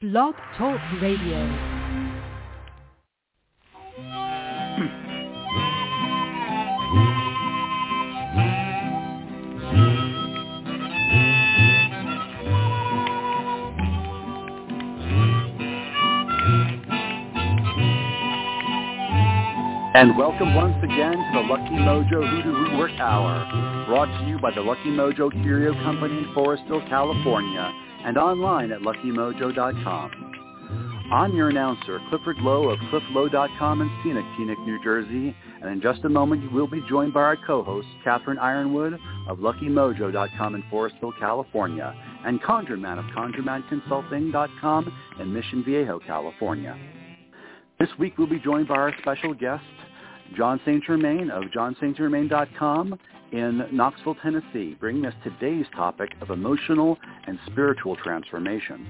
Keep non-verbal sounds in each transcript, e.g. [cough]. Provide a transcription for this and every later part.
Blog Talk Radio. And welcome once again to the Lucky Mojo Hoodoo Rootwork Hour, brought to you by the Lucky Mojo Curio Company in Forestville, California, and online at luckymojo.com. I'm your announcer, Clifford Lowe of clifflowe.com in scenic Teaneck, New Jersey, and in just a moment you will be joined by our co-host, Catherine Yronwode of luckymojo.com in Forestville, California, and ConjureMan of ConjureManConsulting.com in Mission Viejo, California. This week we'll be joined by our special guest, Jon Saint Germain of johnstgermain.com in Knoxville, Tennessee, bringing us today's topic of emotional and spiritual transformation.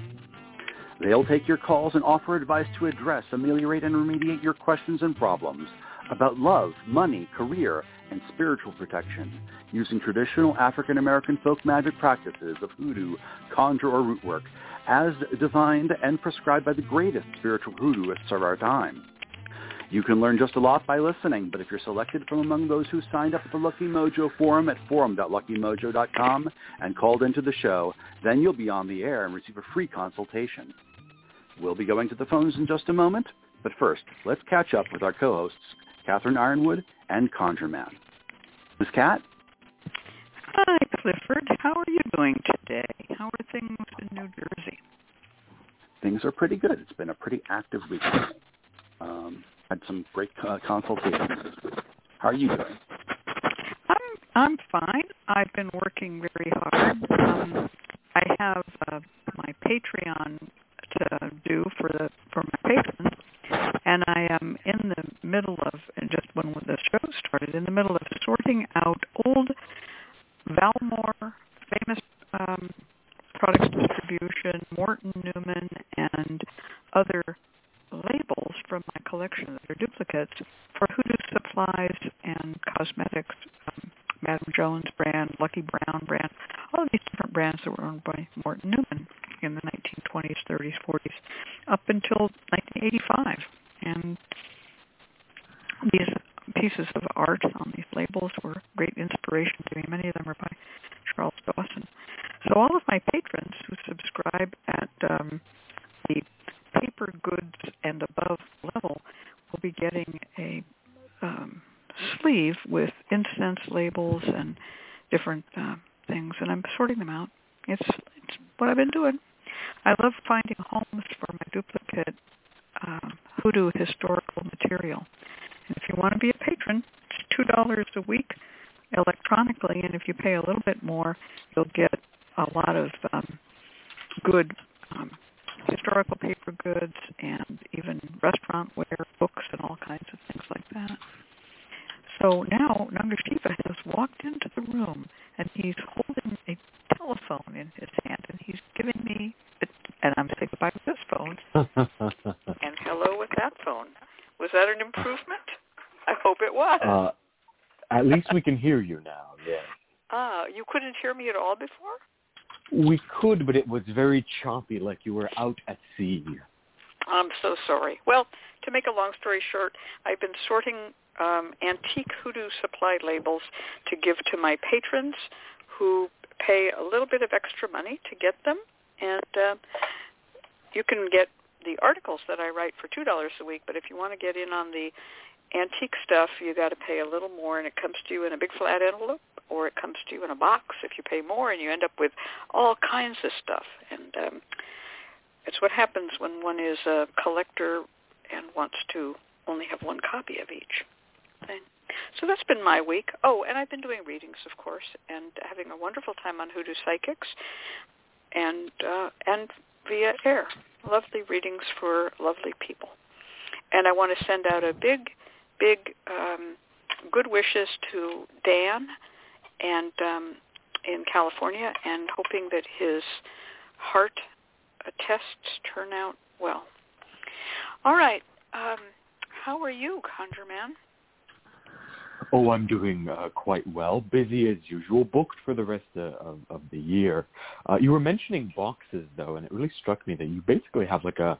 They'll take your calls and offer advice to address, ameliorate, and remediate your questions and problems about love, money, career, and spiritual protection using traditional African American folk magic practices of hoodoo, conjure, or root work as divined and prescribed by the greatest spiritual hoodooists of our time. You can learn just a lot by listening, but if you're selected from among those who signed up at the Lucky Mojo forum at forum.luckymojo.com and called into the show, then you'll be on the air and receive a free consultation. We'll be going to the phones in just a moment, but first, let's catch up with our co-hosts, Catherine Yronwode and ConjureMan. Ms. Cat? Hi, Clifford. How are you doing today? How are things in New Jersey? Things are pretty good. It's been a pretty active week. Um, had some great uh, consultations. How are you doing? I'm I'm fine. I've been working very hard. Um, I have uh, my Patreon to do for the for my patrons, and I am in the middle of just when the show started, in the middle of sorting out old Valmor famous um, products distribution, Morton Neumann, and other labels from my collection that are duplicates for Hoodoo supplies and cosmetics, um, Madame Jones brand, Lucky Brown brand, all these different brands that were owned by Morton Neumann in the 1920s, 30s, 40s, up until 1985. And these pieces of art on these labels were great inspiration to me. Many of them are by Charles Dawson. So all of my patrons who subscribe at um, the paper goods and above level will be getting a um, sleeve with incense labels and different uh, things, and I'm sorting them out. It's, it's what I've been doing. I love finding homes for my duplicate uh, hoodoo historical material. And if you want to be a patron, it's two dollars a week electronically, and if you pay a little bit more, you'll get a lot of um, good um, historical paper goods and even restaurant ware, books, and all kinds of things like that. So now Shiva has walked into the room and he's holding a telephone in his hand and he's giving me, and I'm saying goodbye with this phone [laughs] and hello with that phone. Was that an improvement? I hope it was. Uh, at least we can hear you now. Yes. Ah, you couldn't hear me at all before. We could, but it was very choppy, like you were out at sea. I'm so sorry. Well, to make a long story short, I've been sorting um, antique hoodoo supply labels to give to my patrons who pay a little bit of extra money to get them. And uh, you can get the articles that I write for $2 a week, but if you want to get in on the antique stuff, you got to pay a little more, and it comes to you in a big flat envelope, or it comes to you in a box if you pay more, and you end up with all kinds of stuff. And um, it's what happens when one is a collector and wants to only have one copy of each thing. So that's been my week. Oh, and I've been doing readings, of course, and having a wonderful time on Hoodoo Psychics, and uh, and via AIRR. Lovely readings for lovely people. And I want to send out a big big um, good wishes to Dan and um, in California and hoping that his heart tests turn out well. All right. Um, how are you, ConjureMan? Oh, I'm doing uh, quite well. Busy as usual. Booked for the rest of, of, of the year. Uh, you were mentioning boxes though, and it really struck me that you basically have like a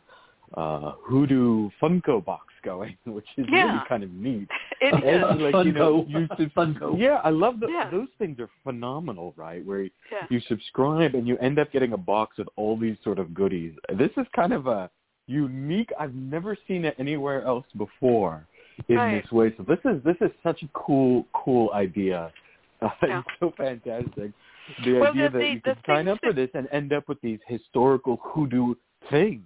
uh, Hoodoo Funko box going, [laughs] which is Yeah. really kind of neat. [laughs] It is. And, is. like, you know, Funko. you [laughs] sub- Funko. Yeah, I love the, Yeah. those things are phenomenal, right? Where Yeah. you subscribe and you end up getting a box with all these sort of goodies. This is kind of a unique. I've never seen it anywhere else before in Right. this way. So this is this is such a cool cool idea. Uh, Yeah. It's so fantastic. The Well, idea the- that the- you the could sign things up for this and end up with these historical hoodoo things.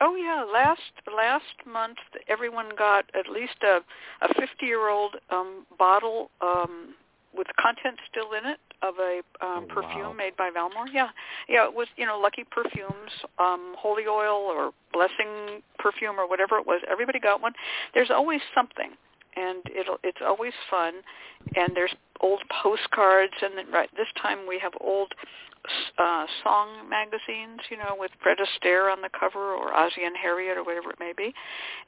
Oh yeah, last last month everyone got at least a a 50 year old um, bottle um, with content still in it of a um, Oh, perfume wow. made by Valmor. Yeah, yeah, it was you know Lucky Perfumes, um, Holy Oil or Blessing Perfume or whatever it was. Everybody got one. There's always something, and it'll it's always fun. And there's old postcards, and then, right this time we have old uh, song magazines, you know, with Fred Astaire on the cover or Ozzie and Harriet or whatever it may be,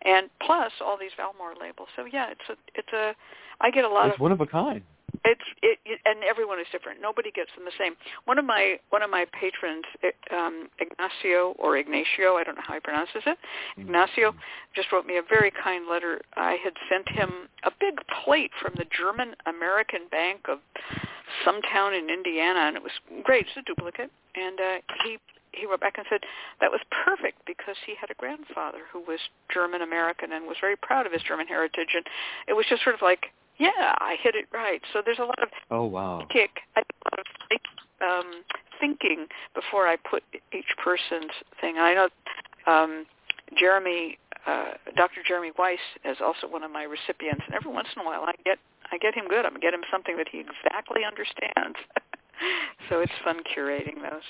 and plus all these Valmor labels. So yeah, it's a it's a I get a lot It's of one of a kind. It's it, it and everyone is different. Nobody gets them the same. One of my one of my patrons, um, Ignacio or Ignacio, I don't know how he pronounces it. Ignacio just wrote me a very kind letter. I had sent him a big plate from the German American Bank of some town in Indiana, and it was great. It's a duplicate, and uh, he he wrote back and said that was perfect because he had a grandfather who was German American and was very proud of his German heritage, and it was just sort of like, yeah, I hit it right. So there's a lot of Oh wow. kick, I do a lot of think, um, thinking before I put each person's thing. I know um, Jeremy, uh, Dr. Jeremy Weiss is also one of my recipients, and every once in a while I get I get him good. I get him something that he exactly understands. [laughs] so it's fun curating those.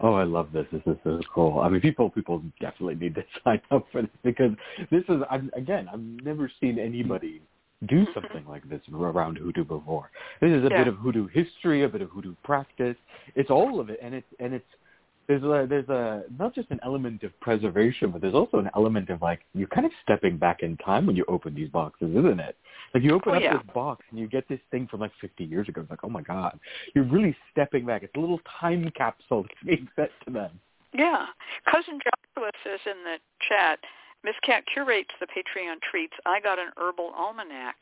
Oh, I love this. This is so cool. I mean, people people definitely need to [laughs] sign up for this because this is I'm, again I've never seen anybody do mm-hmm. something like this around hoodoo before. This is a Yeah. bit of hoodoo history, a bit of hoodoo practice. It's all of it, and it's and it's there's a there's a not just an element of preservation, but there's also an element of like you're kind of stepping back in time when you open these boxes, isn't it? Like you open Oh, up yeah. this box and you get this thing from like 50 years ago. It's like, oh my god, you're really stepping back. It's a little time capsule that's [laughs] being sent to them. Yeah. Cousin Joshua says in the chat, Miss Cat curates the Patreon treats. I got an herbal almanac.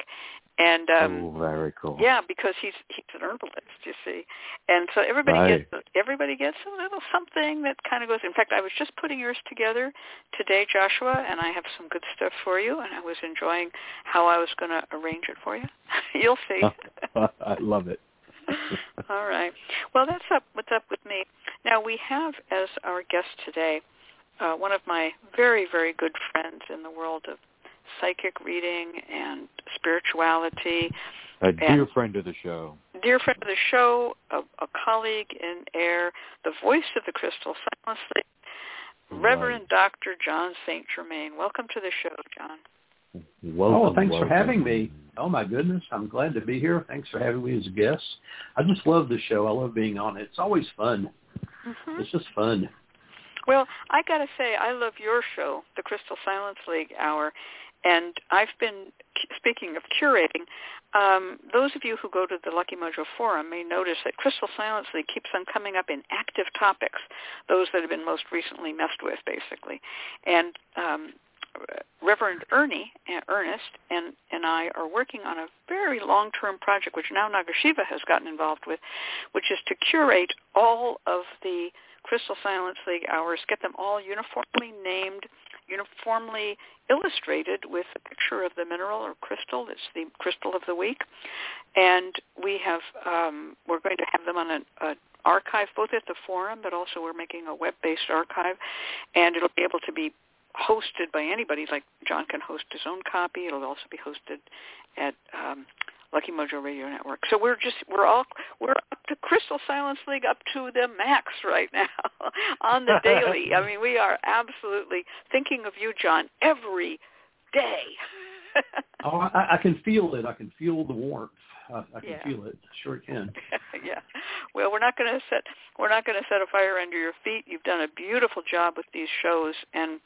And um oh, very cool. Yeah, because he's he's an herbalist, you see, and so everybody Right. gets everybody gets a little something that kind of goes. In fact, I was just putting yours together today, Joshua, and I have some good stuff for you. And I was enjoying how I was going to arrange it for you. [laughs] You'll see. [laughs] I love it. [laughs] All right. Well, that's up. What's up with me? Now we have as our guest today uh, one of my very very good friends in the world of psychic reading and spirituality. A dear And- friend of the show. dear friend of the show, a, a colleague in AIRR, the voice of the Crystal Silence, Reverend Dr. Jon Saint Germain. Welcome to the show, Jon. Welcome, oh, thanks for having me. Oh my goodness, I'm glad to be here. Thanks for having me as a guest. I just love the show. I love being on it. It's always fun. Mm-hmm. It's just fun. Well, I got to say, I love your show, the Crystal Silence League Hour, and I've been speaking of curating. Um, those of you who go to the Lucky Mojo forum may notice that Crystal Silence League keeps on coming up in active topics, those that have been most recently messed with, basically. And um, Reverend Ernie, uh, Ernest, and, and I are working on a very long-term project, which now Nagasiva has gotten involved with, which is to curate all of the Crystal Silence League hours, get them all uniformly named, uniformly illustrated with a picture of the mineral or crystal. It's the crystal of the week, and we have um, we're going to have them on an archive both at the forum, but also we're making a web-based archive, and it'll be able to be hosted by anybody. Like Jon can host his own copy. It'll also be hosted at um, Lucky Mojo Radio Network. So we're just we're all we're up to Crystal Silence League up to the max right now [laughs] on the daily. I mean, we are absolutely thinking of you, Jon, every day. [laughs] Oh, I, I can feel it. I can feel the warmth. I, I can Yeah. feel it. Sure can. [laughs] yeah. Well, we're not going to set we're not going to set a fire under your feet. You've done a beautiful job with these shows, and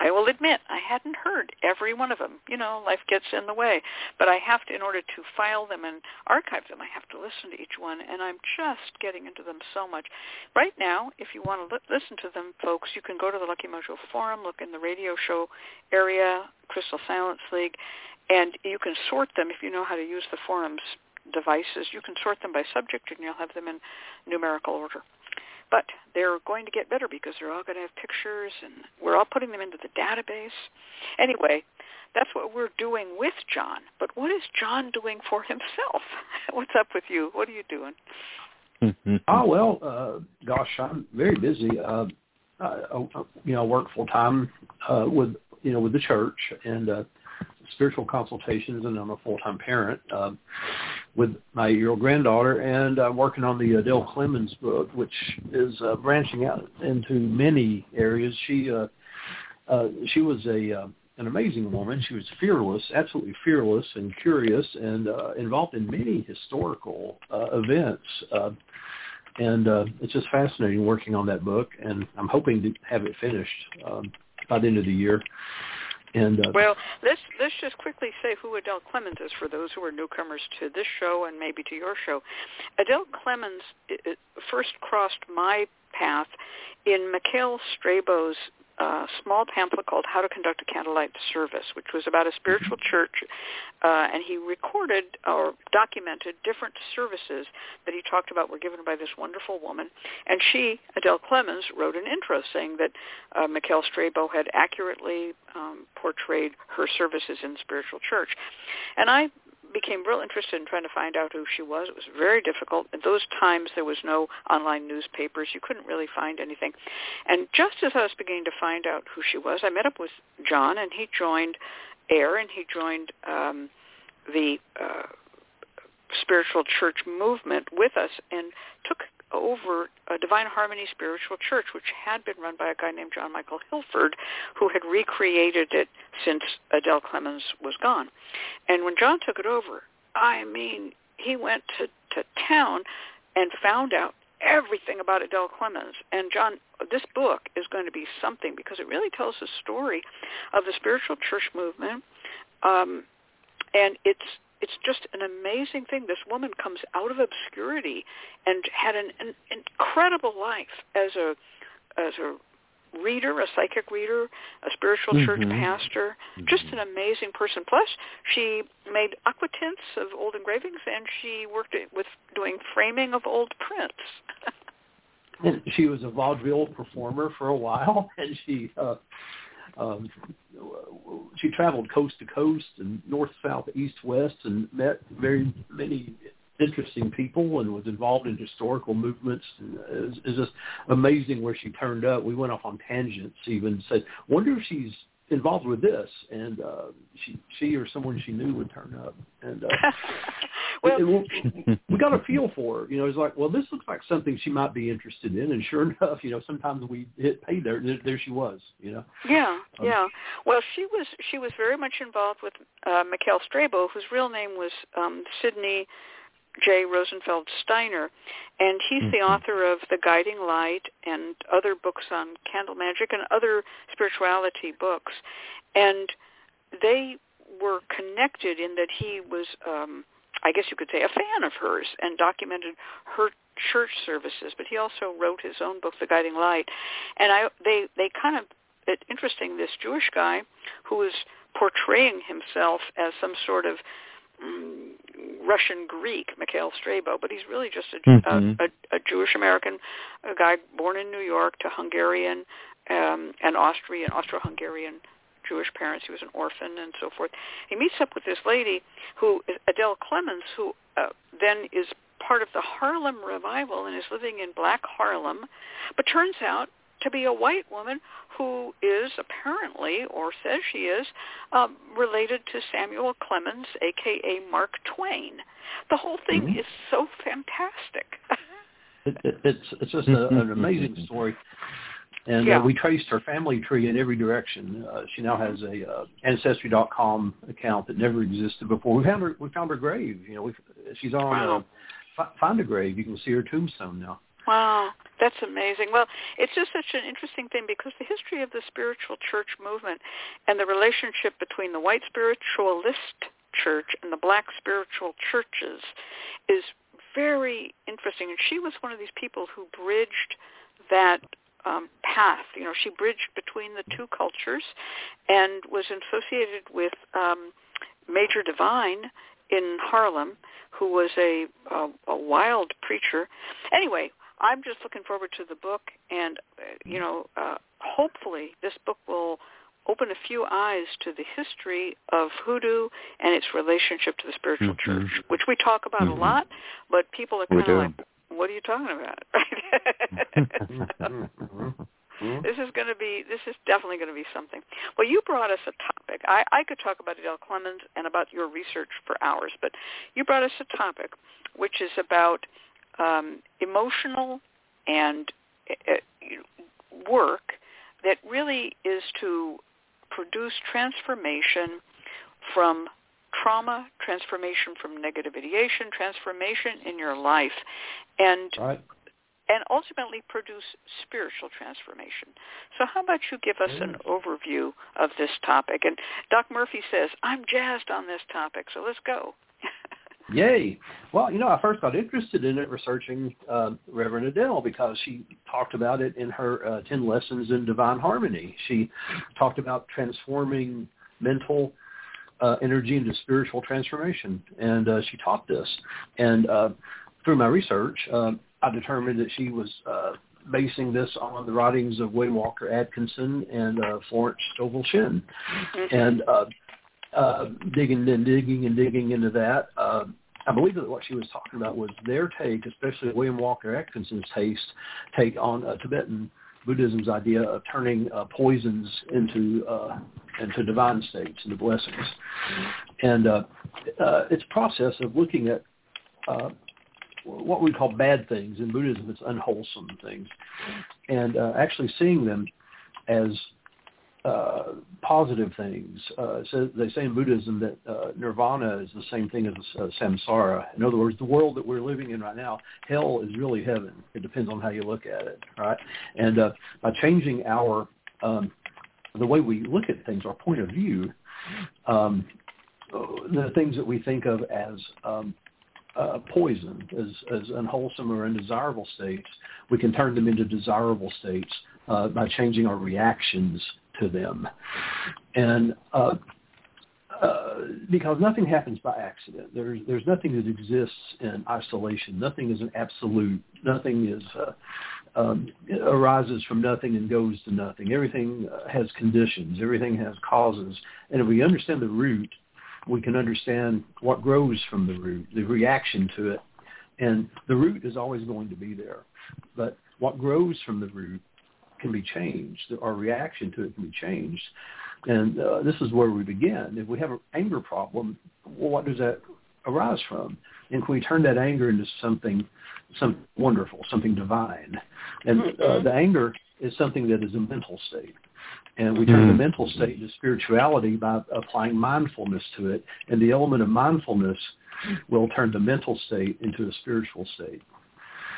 I will admit I hadn't heard every one of them. You know, life gets in the way. But I have to, in order to file them and archive them, I have to listen to each one, and I'm just getting into them so much. Right now, if you want to li- listen to them, folks, you can go to the Lucky Mojo forum, look in the radio show area, Crystal Silence League, and you can sort them if you know how to use the forum's devices. You can sort them by subject, and you'll have them in numerical order. But they're going to get better because they're all going to have pictures and we're all putting them into the database. Anyway, that's what we're doing with Jon. But what is Jon doing for [laughs] himself? What's up with you? What are you doing? [laughs] oh well, uh, gosh, I'm very busy. Uh, I, I, you know, I work full time uh, with you know with the church and uh, spiritual consultations, and I'm a full time parent. Uh, with my eight-year-old granddaughter, and I'm working on the Adele Clemens book, which is uh, branching out into many areas. She uh, uh, she was a uh, an amazing woman. She was fearless, absolutely fearless and curious, and uh, involved in many historical uh, events. Uh, and uh, it's just fascinating working on that book, and I'm hoping to have it finished um, by the end of the year. And uh, well, let's let's just quickly say who Adele Clemens is for those who are newcomers to this show and maybe to your show. Adele Clemens first crossed my path in Mikhail Strabo's uh, small pamphlet called How to Conduct a Candlelight Service, which was about a spiritual mm-hmm. church, uh, and he recorded or documented different services that he talked about were given by this wonderful woman. And she, Adele Clemens, wrote an intro saying that uh, Mikhail Strabo had accurately um, portrayed her services in the spiritual church. And I became real interested in trying to find out who she was. It was very difficult. At those times, there was no online newspapers. You couldn't really find anything. And just as I was beginning to find out who she was, I met up with Jon, and he joined AIRR, and he joined um, the uh, spiritual church movement with us and took over a Divine Harmony Spiritual Church, which had been run by a guy named John Michael Hilford, who had recreated it since Adele Clemens was gone. And when Jon took it over, I mean, he went to, to town and found out everything about Adele Clemens. And Jon, this book is going to be something because it really tells the story of the spiritual church movement. Um, and it's it's just an amazing thing. This woman comes out of obscurity and had an, an incredible life as a as a reader, a psychic reader, a spiritual mm-hmm. church pastor, mm-hmm. just an amazing person. Plus, she made aquatints of old engravings, and she worked with doing framing of old prints. [laughs] and she was a vaudeville performer for a while, [laughs] and she uh, um, she traveled coast to coast and north, south, east, west, and met very many interesting people and was involved in historical movements. It's it just amazing where she turned up. We went off on tangents. Even said, "Wonder if she's involved with this, and uh, she she or someone she knew would turn up. And uh, [laughs] well, it, it, [laughs] we got a feel for her. You know, it's like, well, this looks like something she might be interested in, and sure [laughs] enough, you know, sometimes we hit pay there, there, there she was. You know. Yeah, um, yeah. Well, she was she was very much involved with uh, Mikhail Strabo, whose real name was um, Sidney J. Rosenfeld Steiner, and he's mm-hmm. the author of The Guiding Light and other books on candle magic and other spirituality books. And they were connected in that he was, um, I guess you could say, a fan of hers and documented her church services. But he also wrote his own book, The Guiding Light. And I, they, they kind of, it's interesting, this Jewish guy who was portraying himself as some sort of Mm, Russian Greek, Mikhail Strabo, but he's really just a, mm-hmm. a, a, a Jewish American, a guy born in New York to Hungarian um, and Austrian, Austro-Hungarian Jewish parents. He was an orphan and so forth. He meets up with this lady who Adele Clemens, who uh, then is part of the Harlem revival and is living in Black Harlem, but turns out to be a white woman who is apparently, or says she is, um, related to Samuel Clemens, a.k.a. Mark Twain. The whole thing mm-hmm. is so fantastic. [laughs] it, it, it's it's just a, an amazing story. And uh, yeah. uh, we traced her family tree in every direction. Uh, she now has a uh, ancestry.com account that never existed before. We found her. We found her grave. You know, we she's on wow. uh, find a grave. You can see her tombstone now. Wow, that's amazing. Well, it's just such an interesting thing because the history of the spiritual church movement and the relationship between the white spiritualist church and the black spiritual churches is very interesting. And she was one of these people who bridged that um, path. You know, she bridged between the two cultures and was associated with um, Major Divine in Harlem, who was a, a, a wild preacher. Anyway, I'm just looking forward to the book, and uh, you know, uh, hopefully this book will open a few eyes to the history of hoodoo and its relationship to the spiritual mm-hmm. church, which we talk about mm-hmm. a lot, but people are kind of like, "What are you talking about?" [laughs] this is going to be this is definitely going to be something. Well, you brought us a topic. I, I could talk about Adele Clemens and about your research for hours, but you brought us a topic which is about um, emotional and uh, work that really is to produce transformation from trauma, transformation from negative ideation, transformation in your life, and right. and ultimately produce spiritual transformation. So how about you give us an overview of this topic? And Doc Murphy says, I'm jazzed on this topic, so let's go. Yay! Well, you know, I first got interested in it researching uh, Reverend Adele because she talked about it in her uh, 10 Lessons in Divine Harmony. She talked about transforming mental uh, energy into spiritual transformation, and uh, she taught this. And uh, through my research, uh, I determined that she was uh, basing this on the writings of William Walker Atkinson and uh, Florence Scovel Shinn. Mm-hmm. And uh, uh, digging and digging and digging into that, uh, I believe that what she was talking about was their take, especially William Walker Atkinson's taste, take on uh, Tibetan Buddhism's idea of turning uh, poisons into uh, into divine states, into blessings, and uh, uh, it's a process of looking at uh, what we call bad things in Buddhism. It's unwholesome things, and uh, actually seeing them as uh, positive things. Uh, so they say in Buddhism that uh, nirvana is the same thing as uh, samsara. In other words, the world that we're living in right now, hell is really heaven. It depends on how you look at it, right? And uh, by changing our um, the way we look at things, our point of view, um, the things that we think of as um, uh, poison, as, as unwholesome or undesirable states, we can turn them into desirable states uh, by changing our reactions to them. And uh, uh, because nothing happens by accident. There's there's nothing that exists in isolation. Nothing is an absolute. Nothing is uh, um, arises from nothing and goes to nothing. Everything uh, has conditions. Everything has causes. And if we understand the root, we can understand what grows from the root, the reaction to it. And the root is always going to be there. But what grows from the root can be changed. Our reaction to it can be changed. And uh, this is where we begin. If we have an anger problem, well, what does that arise from? And can we turn that anger into something, some wonderful, something divine? And uh, mm-hmm. the anger is something that is a mental state. And we turn mm-hmm. the mental state into spirituality by applying mindfulness to it. And the element of mindfulness will turn the mental state into a spiritual state.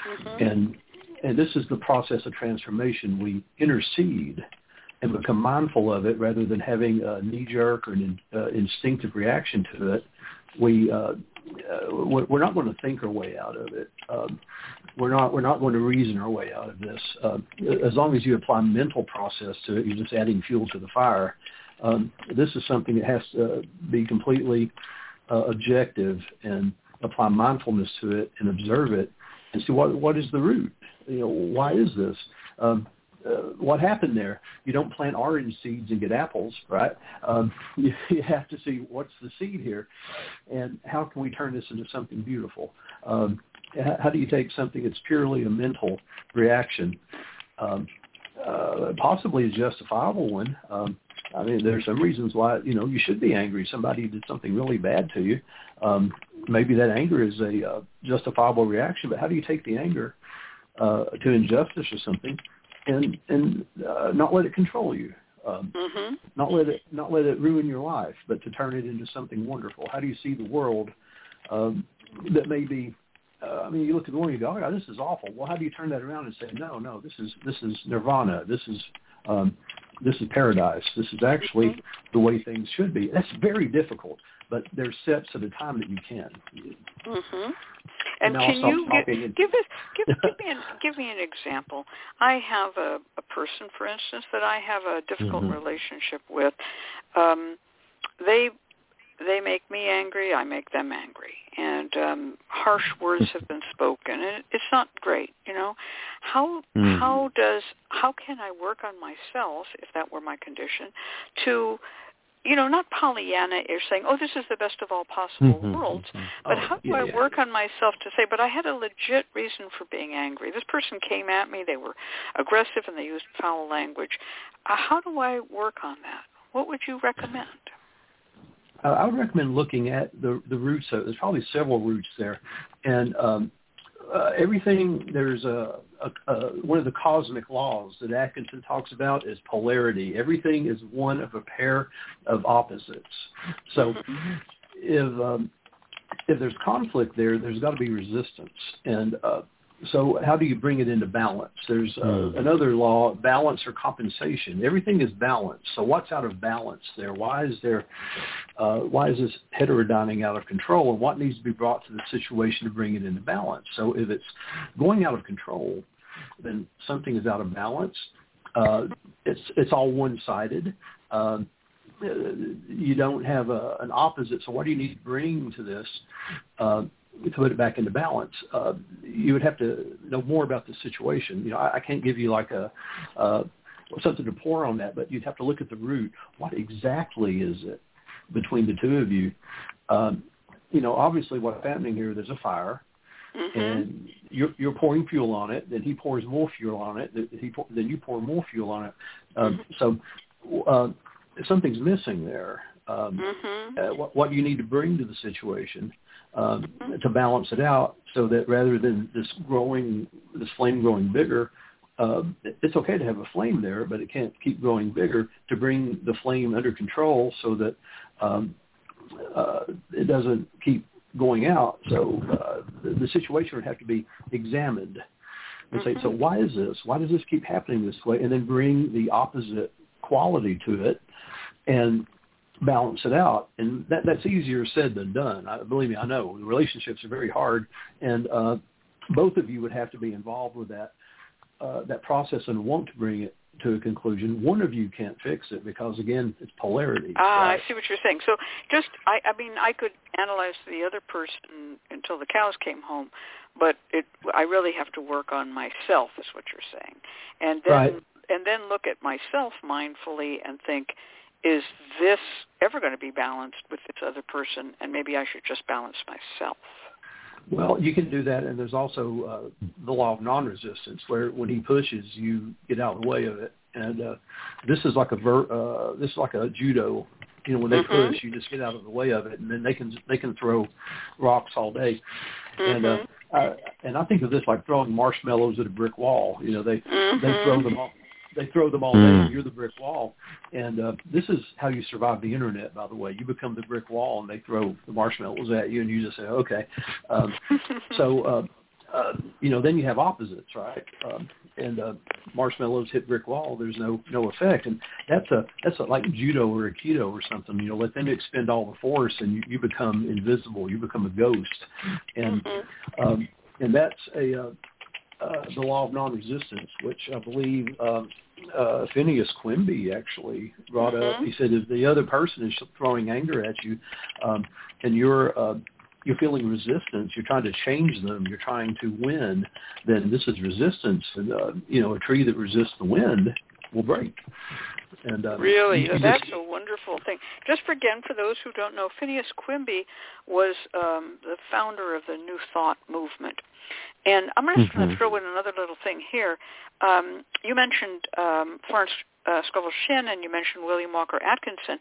Mm-hmm. And and this is the process of transformation. We intercede and become mindful of it rather than having a knee-jerk or an uh, instinctive reaction to it. We uh, uh, we're not going to think our way out of it. Um, we're not we're not going to reason our way out of this. Uh, as long as you apply mental process to it, you're just adding fuel to the fire. Um, this is something that has to be completely uh, objective and apply mindfulness to it and observe it and see what what is the root you know, why is this? Um, uh, what happened there? You don't plant orange seeds and get apples, right? Um, [laughs] you, you have to see what's the seed here, and how can we turn this into something beautiful? Um, how do you take something that's purely a mental reaction, um, uh, possibly a justifiable one? Um, I mean, there's some reasons why you know you should be angry. Somebody did something really bad to you. Um, maybe that anger is a uh, justifiable reaction, but how do you take the anger uh, to injustice or something, and and uh, not let it control you. Um, mm-hmm. Not let it not let it ruin your life, but to turn it into something wonderful. How do you see the world um, that may be uh, I mean, you look at the one you go, oh, this is awful. Well, how do you turn that around and say, no, no, this is this is nirvana. This is um, this is paradise. This is actually mm-hmm. the way things should be. That's very difficult, but there's steps at a time that you can. Mm-hmm. And, and can you give, give us give, [laughs] give me an, give me an example? I have a, a person, for instance, that I have a difficult mm-hmm. relationship with. Um, they they make me angry, I make them angry, and um, harsh words have been spoken, and it's not great. You know, how mm. how does how can I work on myself if that were my condition to you know, not Pollyanna is saying, "Oh, this is the best of all possible mm-hmm, worlds," mm-hmm. but oh, how do yeah, I yeah. work on myself to say, "But I had a legit reason for being angry. This person came at me; they were aggressive and they used foul language. Uh, how do I work on that? What would you recommend?" [laughs] uh, I would recommend looking at the the roots. Of, there's probably several roots there, and um, uh, everything. There's a, a, a one of the cosmic laws that Atkinson talks about is polarity. Everything is one of a pair of opposites. So, if um, if there's conflict there, there's got to be resistance, and uh, so how do you bring it into balance? There's uh, mm. another law, balance or compensation. Everything is balanced. So what's out of balance there? Why is there, uh, why is this heterodyning out of control? And what needs to be brought to the situation to bring it into balance? So if it's going out of control, then something is out of balance. Uh, it's it's all one-sided. Um, you don't have a, an opposite. So what do you need to bring to this? To put it back into balance, uh, you would have to know more about the situation. You know, I, I can't give you like a uh, something to pour on that, but you'd have to look at the root. What exactly is it between the two of you? Um, you know, obviously, what's happening here? There's a fire, mm-hmm. and you're, you're pouring fuel on it. Then he pours more fuel on it. Then, he pour, then you pour more fuel on it. Um, mm-hmm. So uh, something's missing there. Um, mm-hmm. uh, what, what do you need to bring to the situation? Um, to balance it out so that rather than this growing, this flame growing bigger, uh, it's okay to have a flame there, but it can't keep growing bigger to bring the flame under control so that um, uh, it doesn't keep going out. So uh, the, the situation would have to be examined and say, so why is this? Why does this keep happening this way? And then bring the opposite quality to it and balance it out. And that, that's easier said than done. I, believe me, I know the relationships are very hard, and uh, both of you would have to be involved with that uh, that process and want to bring it to a conclusion. One of you can't fix it because again, it's polarity. Ah, right? I see what you're saying. So just, I, I mean, I could analyze the other person until the cows came home, but it, I really have to work on myself, is what you're saying, and then right. and then look at myself mindfully and think is this ever going to be balanced with this other person and maybe I should just balance myself? Well, you can do that, and there's also uh, the law of non-resistance, where when he pushes, you get out of the way of it. And uh, this is like a ver- uh, this is like a judo. You know, when they mm-hmm. push, you just get out of the way of it, and then they can they can throw rocks all day. Mm-hmm. And uh, I, and I think of this like throwing marshmallows at a brick wall. You know, they mm-hmm. they throw them all they throw them all mm. You're the brick wall, and uh, this is how you survive the internet. By the way, you become the brick wall, and they throw the marshmallows at you, and you just say, okay. Um, [laughs] so uh, uh, you know, then you have opposites, right? Um, and uh, marshmallows hit brick wall. There's no no effect, and that's a that's a, like judo or aikido or something. You know, let them expend all the force, and you, you become invisible. You become a ghost, and mm-hmm. um, and that's a uh, uh, the law of non-resistance, which I believe um, uh, Phineas Quimby actually brought mm-hmm. up. He said if the other person is throwing anger at you, um, and you're uh, you're feeling resistance, you're trying to change them, you're trying to win, then this is resistance. And uh, you know, a tree that resists the wind will break. And um, really, that's just, a wonderful thing. Just for, again, for those who don't know, Phineas Quimby was um, the founder of the New Thought movement. And I'm just mm-hmm. going to throw in another little thing here. Um, you mentioned um, Florence uh, Scovel Shinn and you mentioned William Walker Atkinson.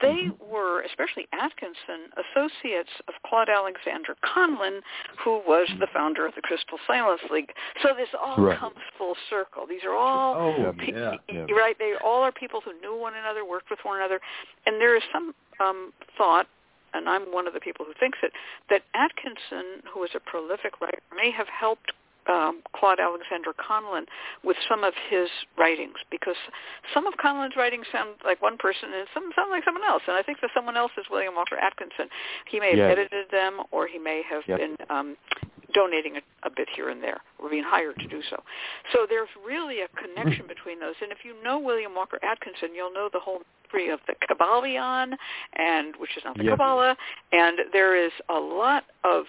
They mm-hmm. were, especially Atkinson, associates of Claude Alexander Conlin, who was the founder of the Crystal Silence League. So this all right. comes full circle. These are all oh, pe- yeah, yeah. right. They all are people who knew one another, worked with one another, and there is some um, thought and I'm one of the people who thinks it, that Atkinson, who was a prolific writer, may have helped um, Claude Alexander Conlin with some of his writings because some of Conlin's writings sound like one person and some sound like someone else. And I think that someone else is William Walker Atkinson. He may have Yes. edited them or he may have Yep. been um, donating a, a bit here and there or being hired to do so. So there's really a connection between those. And if you know William Walker Atkinson, you'll know the whole history of the Kybalion, and which is not the Yep. Kabbalah, and there is a lot of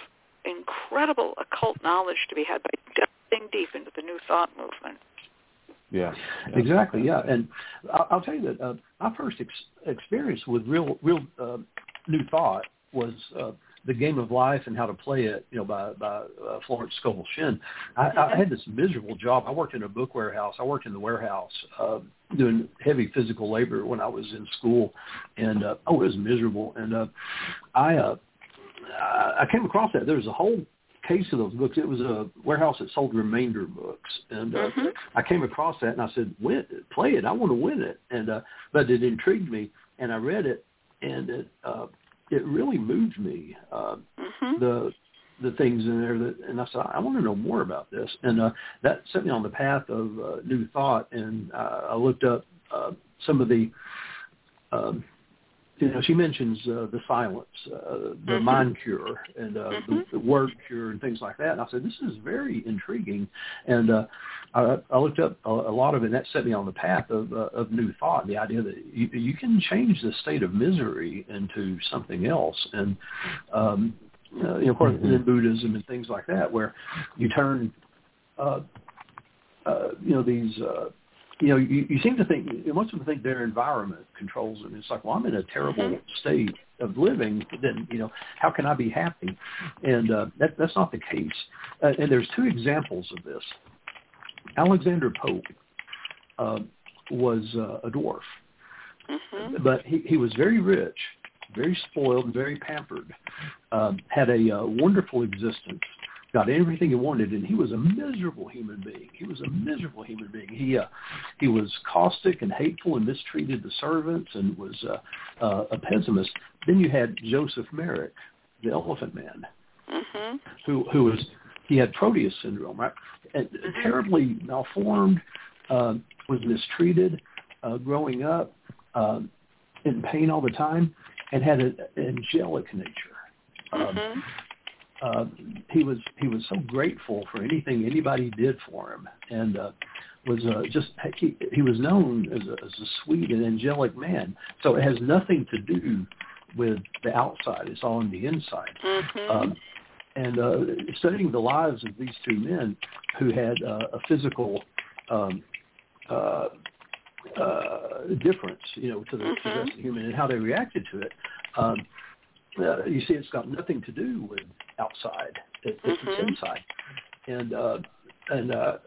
incredible occult knowledge to be had by delving deep into the New Thought movement. Yeah. Exactly. Yeah, and I'll, I'll tell you that uh, my first ex- experience with real, real uh, new thought was uh, the Game of Life and How to Play It. You know, by by uh, Florence Scovel Shinn. I, I had this miserable job. I worked in a book warehouse. I worked in the warehouse uh, doing heavy physical labor when I was in school, and uh, oh, it was miserable. And uh, I uh, I came across that there was a whole case of those books. It was a warehouse that sold remainder books, and uh, Mhm. I came across that and I said, "Win, play it. I want to win it." And uh, but it intrigued me, and I read it, and it uh, it really moved me. Uh, hmm the the things in there that, and I said, I want to know more about this, and uh, that set me on the path of uh, new thought. And uh, I looked up uh, some of the. Um, you know, she mentions uh, the silence, uh, the Mhm. mind cure, and uh, Mhm. the, the word cure, and things like that. And I said, this is very intriguing, and uh, I, I looked up a, a lot of it. and That set me on the path of uh, of new thought. The idea that you, you can change the state of misery into something else, and um, uh, you know, of course, Mhm. in Buddhism and things like that, where you turn, uh, uh, you know, these. Uh, you know, you, you seem to think most of them think their environment controls them. It's like, well, I'm in a terrible Mhm. state of living. Then, you know, how can I be happy? And uh, that, that's not the case. Uh, and there's two examples of this. Alexander Pope uh, was uh, a dwarf, hmm but he, he was very rich, very spoiled, and very pampered. Um, had a uh, wonderful existence, got everything he wanted, and he was a miserable human being. He was a miserable human being. He uh, he was caustic and hateful and mistreated the servants and was uh, uh, a pessimist. Then you had Joseph Merrick, the Elephant Man, hmm who who was he had Proteus syndrome, right? And terribly malformed, uh, was mistreated, uh, growing up, uh, in pain all the time, and had an angelic nature. Um, hmm uh, he was he was so grateful for anything anybody did for him, and uh, was uh, just he, he was known as a, as a sweet and angelic man. So it has nothing to do with the outside; it's all on the inside. hmm Um, and uh, studying the lives of these two men who had uh, a physical um, uh, uh, difference, you know, to the, to the rest of the human and how they reacted to it, um, uh, you see, it's got nothing to do with outside; it, it's Mhm. inside. And uh, and uh,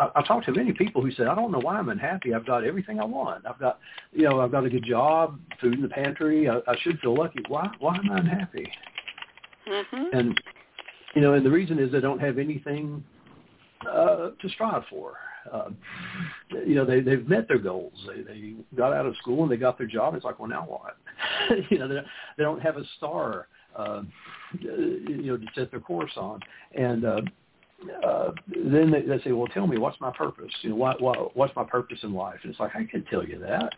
I, I talked to many people who said, "I don't know why I'm unhappy. I've got everything I want. I've got, you know, I've got a good job, food in the pantry. I, I should feel lucky. Why? Why am I unhappy?" hmm and you know, and the reason is they don't have anything uh, to strive for. Uh, you know, they they've met their goals. They they got out of school and they got their job. It's like, well, now what? [laughs] you know, they they don't have a star, uh, you know, to set their course on, and uh, uh, then they, they say, well, tell me what's my purpose? You know, what, what what's my purpose in life? And it's like I can tell you that.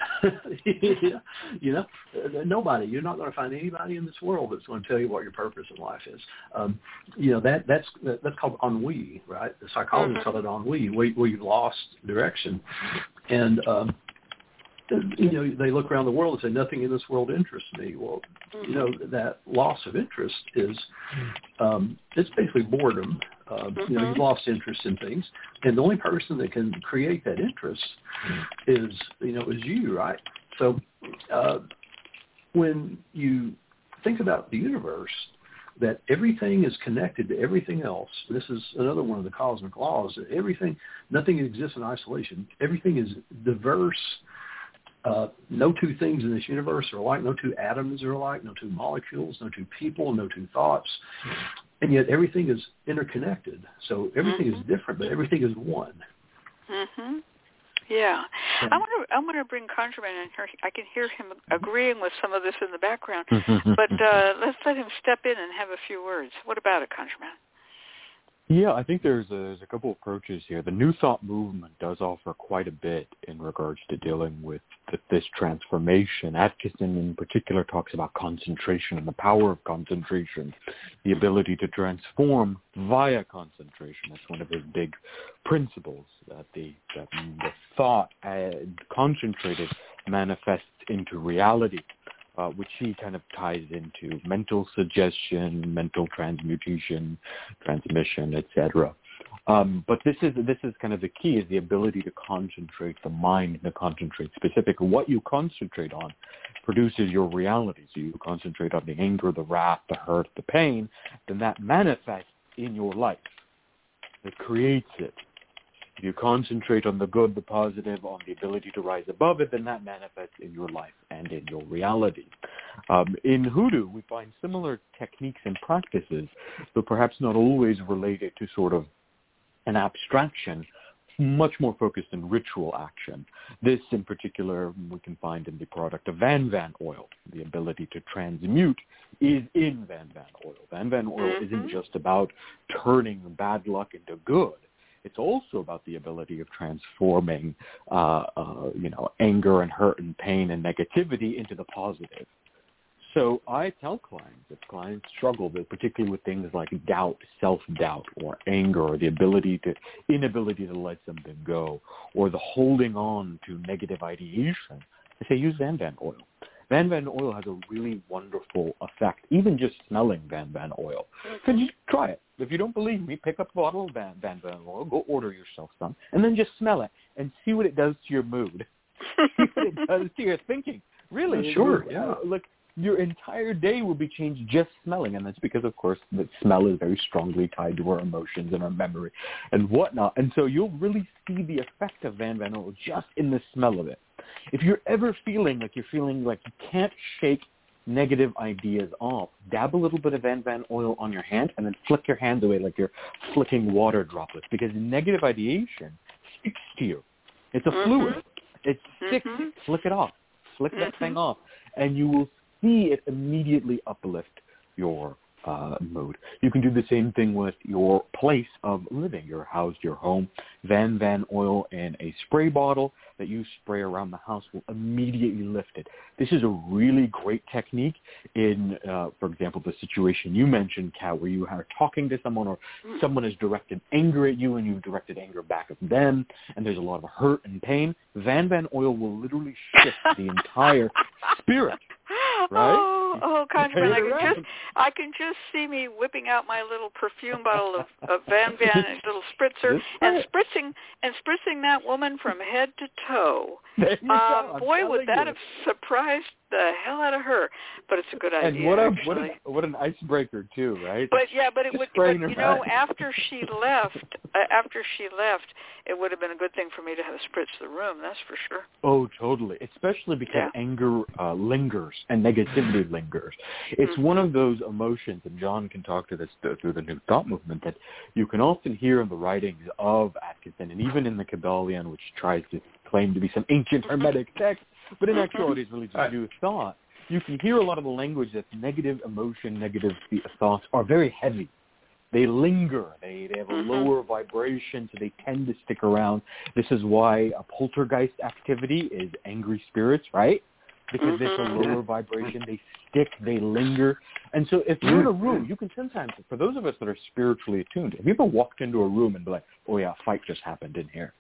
[laughs] you know, nobody. You're not going to find anybody in this world that's going to tell you what your purpose in life is. Um, you know that that's that's called ennui, right? The psychologists Mhm. call it ennui, where, where you've lost direction, and um, you know they look around the world and say nothing in this world interests me. Well, you know that loss of interest is um, it's basically boredom. Uh, You know, you've lost interest in things, and the only person that can create that interest is you know is you, right? So uh, when you think about the universe, that everything is connected to everything else. This is another one of the cosmic laws. That everything, nothing exists in isolation. Everything is diverse. Uh, no two things in this universe are alike. No two atoms are alike. No two molecules. No two people. No two thoughts. And yet everything is interconnected. So everything is different, but everything is one. hmm Yeah, I want to. I want to bring Conjureman in here. I can hear him agreeing with some of this in the background, but uh, let's let him step in and have a few words. What about it, Conjureman? Yeah, I think there's a, there's a couple approaches here. The New Thought movement does offer quite a bit in regards to dealing with the, this transformation. Atkinson in particular talks about concentration and the power of concentration, the ability to transform via concentration. That's one of his big principles, that the, that the thought uh, concentrated manifests into reality uh, which she kind of ties into mental suggestion, mental transmutation, transmission, etc. Um, but this is this is kind of the key is the ability to concentrate the mind and to concentrate specifically what you concentrate on produces your reality. So you concentrate on the anger, the wrath, the hurt, the pain, then that manifests in your life. It creates it. If you concentrate on the good, the positive, on the ability to rise above it, then that manifests in your life and in your reality. Um, in hoodoo, we find similar techniques and practices, but perhaps not always related to sort of an abstraction, much more focused in ritual action. This in particular we can find in the product of Van Van oil. The ability to transmute is in Van Van oil. Van Van oil mm-hmm. isn't just about turning bad luck into good. It's also about the ability of transforming, uh, uh, you know, anger and hurt and pain and negativity into the positive. So I tell clients if clients struggle, particularly with things like doubt, self-doubt, or anger, or the ability to inability to let something go, or the holding on to negative ideation, I say use Van oil. Van Van oil has a really wonderful effect, even just smelling Van Van oil. So you try it. If you don't believe me, pick up a bottle of Van Van, Van oil, go order yourself some, and then just smell it and see what it does to your mood. [laughs] see what it does to your thinking. Really, sure. Yeah. Uh, look, your entire day will be changed just smelling, and that's because, of course, the smell is very strongly tied to our emotions and our memory and whatnot. And so you'll really see the effect of Van Van oil just in the smell of it. If you're ever feeling like you're feeling like you can't shake negative ideas off, dab a little bit of Van Van oil on your hand and then flick your hands away like you're flicking water droplets because negative ideation sticks to you. It's a mm-hmm. fluid. It sticks. Mm-hmm. Flick it off. Flick that Mm-hmm. thing off. And you will see it immediately uplift your uh, mood. You can do the same thing with your place of living, your house, your home. Van Van oil in a spray bottle that you spray around the house will immediately lift it. This is a really great technique in, uh, for example, the situation you mentioned, Kat, where you are talking to someone or someone has directed anger at you and you've directed anger back at them and there's a lot of hurt and pain. Van Van oil will literally shift the entire spirit right? [laughs] Oh, oh, Conjureman, I can just I can just see me whipping out my little perfume bottle of, of Van [laughs] Van and little spritzer and spritzing and spritzing that woman from head to toe. Uh, boy, would that you. have surprised the hell out of her. But it's a good idea. And what a actually. what an what an icebreaker too, right? But yeah, but it Just would. But you know, after she left, uh, after she left, it would have been a good thing for me to have spritzed the room. That's for sure. Oh, totally. Especially because Yeah. anger uh, lingers and negativity lingers. It's Mm-hmm. one of those emotions, and Jon can talk to this through the New Thought movement, that you can often hear in the writings of Atkinson and even in the Kybalion, which tries to claim to be some ancient Hermetic [laughs] text, but in actuality is really just Right. New Thought. You can hear a lot of the language that's negative emotion, negative thoughts are very heavy. They linger. They, they have a Mhm. lower vibration, so they tend to stick around. This is why a poltergeist activity is angry spirits, right? Because it's a mm-hmm. lower vibration. They stick, they linger. And so if you're in a mm-hmm. room, you can sometimes, for those of us that are spiritually attuned, have you ever walked into a room and be like, oh yeah, a fight just happened in here,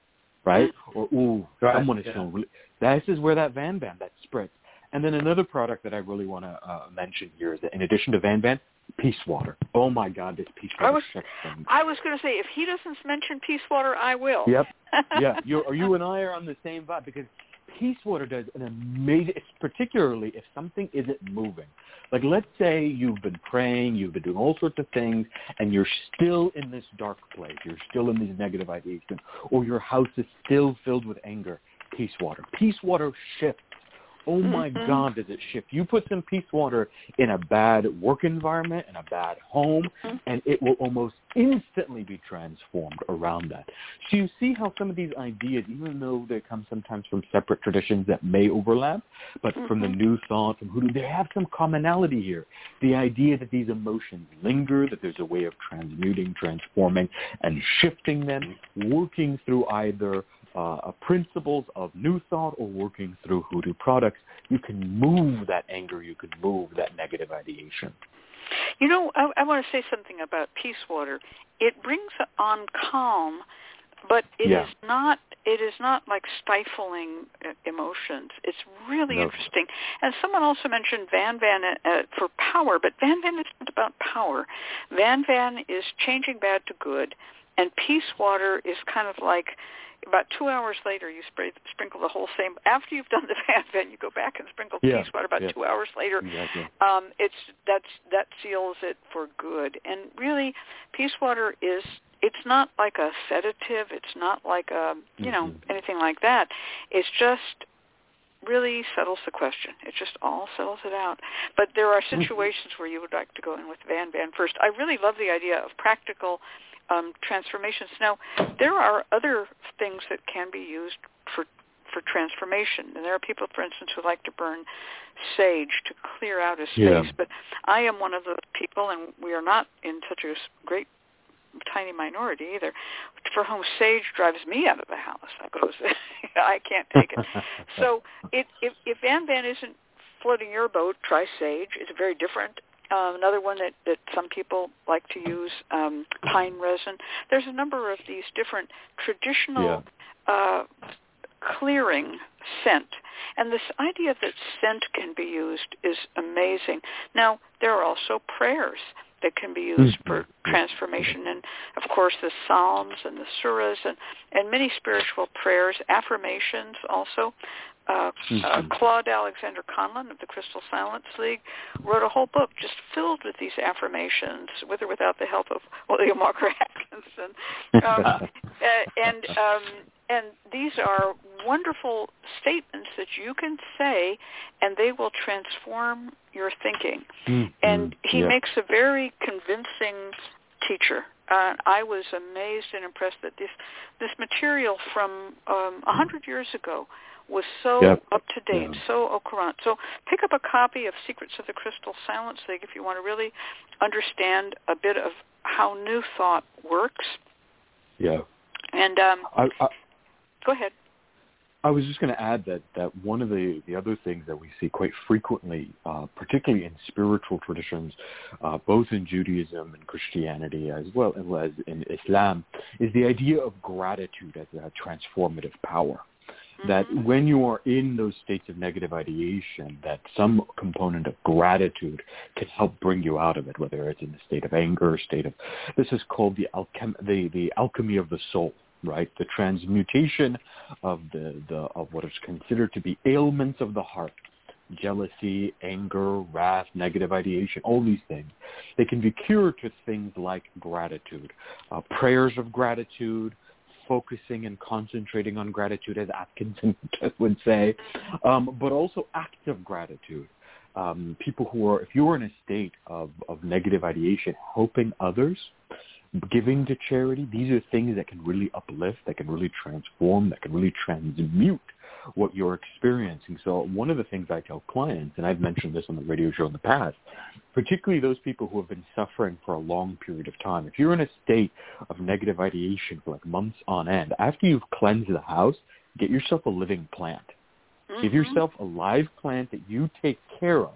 right? Mm-hmm. Or, ooh, Right, someone is yeah. feeling really, this is where that Van Van, that spreads. And then another product that I really want to uh, mention here is that in addition to Van Van, Peace Water. Oh my God, this Peace I Water was- I was going to say, if he doesn't mention peace water, I will. Yep. [laughs] yeah, you you and I are on the same vibe because Peace Water does an amazing, particularly if something isn't moving. Like let's say you've been praying, you've been doing all sorts of things, and you're still in this dark place. You're still in these negative ideas, or your house is still filled with anger. Peace Water. Peace Water shifts oh my Mhm. God, does it shift? You put some peace water in a bad work environment, in a bad home, Mhm. and it will almost instantly be transformed around that. So you see how some of these ideas, even though they come sometimes from separate traditions that may overlap, but from the Mhm. New Thought, from Hoodoo, they have some commonality here. The idea that these emotions linger, that there's a way of transmuting, transforming, and shifting them, working through either uh, principles of New Thought or working through Hoodoo products, you can move that anger, you can move that negative ideation. You know, I, I want to say something about peace water. It brings on calm, but it is Yeah. not. It is not like stifling uh, emotions. It's really No. interesting. And someone also mentioned Van Van uh, uh, for power, but Van Van isn't about power. Van Van is changing bad to good, and peace water is kind of like about two hours later you spray, sprinkle the whole same. After you've done the [laughs] Van Van, you go back and sprinkle Yeah, peace water. About yeah. two hours later, Exactly. um, it's that's that seals it for good. And really, peace water is it's not like a sedative. It's not like a you know Mhm. anything like that. It's just really settles the question. It just all settles it out. But there are situations where you would like to go in with Van Van first. I really love the idea of practical um, transformations. Now, there are other things that can be used for for transformation, and there are people, for instance, who like to burn sage to clear out a space. Yeah. But I am one of those people, and we are not in such a great tiny minority either, for whom sage drives me out of the house. I goes, [laughs] I can't take it. [laughs] So it, if, if Van Van isn't floating your boat, try sage. It's very different. Uh, another one that, that some people like to use, um, pine resin. There's a number of these different traditional uh, clearing scent. And this idea that scent can be used is amazing. Now, there are also prayers that can be used Mhm. for transformation and of course the psalms and the surahs and, and many spiritual prayers affirmations also uh, uh, Mhm. Claude Alexander Conlin of the Crystal Silence League wrote a whole book just filled with these affirmations, with or without the help of William Walker [laughs] Atkinson. Um, [laughs] uh, and um, and these are wonderful statements that you can say, and they will transform your thinking. Mhm. And he Yeah. makes a very convincing teacher. Uh, I was amazed and impressed that this this material from um, a hundred years ago was so Yep. up to date, Yeah. so au courant. So pick up a copy of Secrets of the Crystal Silence League if you want to really understand a bit of how New Thought works. Yeah. And um, I, I, go ahead. I was just going to add that, that one of the, the other things that we see quite frequently, uh, particularly in spiritual traditions, uh, both in Judaism and Christianity as well as in Islam, is the idea of gratitude as a transformative power. That when you are in those states of negative ideation, that some component of gratitude can help bring you out of it, whether it's in the state of anger, state of this is called the alchem- the, the alchemy of the soul right? The transmutation of the, the of what is considered to be ailments of the heart, jealousy, anger, wrath, negative ideation, all these things. They can be cured with things like gratitude, uh, prayers of gratitude, focusing and concentrating on gratitude, as Atkinson [laughs] would say, um, but also acts of gratitude. Um, people who are, if you're in a state of, of negative ideation, helping others, giving to charity, these are things that can really uplift, that can really transform, that can really transmute what you're experiencing. So one of the things I tell clients, and I've mentioned this on the radio show in the past, particularly those people who have been suffering for a long period of time, if you're in a state of negative ideation for like months on end, after you've cleansed the house, get yourself a living plant. Give Mhm. yourself a live plant that you take care of.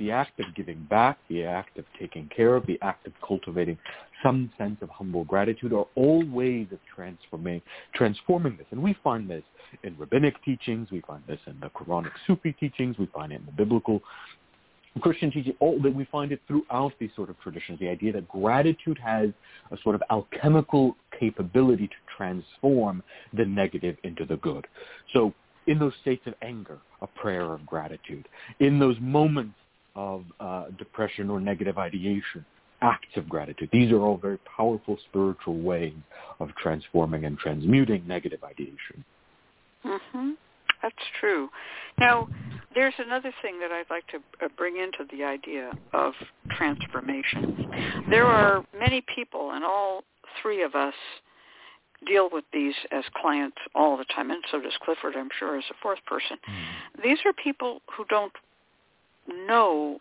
The act of giving back, the act of taking care of, the act of cultivating some sense of humble gratitude are all ways of transforming transforming this. And we find this in rabbinic teachings, we find this in the Quranic Sufi teachings, we find it in the biblical Christian teaching, all that we find it throughout these sort of traditions, the idea that gratitude has a sort of alchemical capability to transform the negative into the good. So in those states of anger, a prayer of gratitude. In those moments of uh, depression or negative ideation, acts of gratitude. These are all very powerful spiritual ways of transforming and transmuting negative ideation. Mhm. That's true. Now, there's another thing that I'd like to uh, bring into the idea of transformation. There are many people, and all three of us deal with these as clients all the time, and so does Clifford, I'm sure, as a fourth person. Mm. These are people who don't know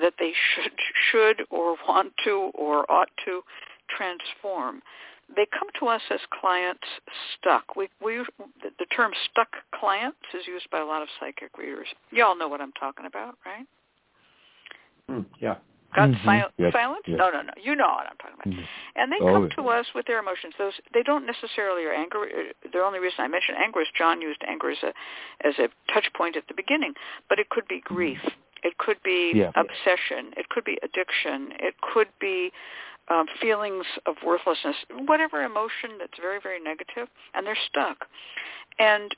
that they should should or want to or ought to transform they come to us as clients stuck. We, we, the term stuck clients is used by a lot of psychic readers. You all know what I'm talking about, right? Mm, yeah. Got mm-hmm. sil- yep. silence? Yep. No, no, no. You know what I'm talking about. Mm-hmm. And they oh, come to us with their emotions. Those they don't necessarily are anger. Uh, the only reason I mentioned anger is Jon used anger as a as a touch point at the beginning, but it could be grief. It could be yeah. obsession. It could be addiction. It could be um, feelings of worthlessness, whatever emotion that's very, very negative, and they're stuck. And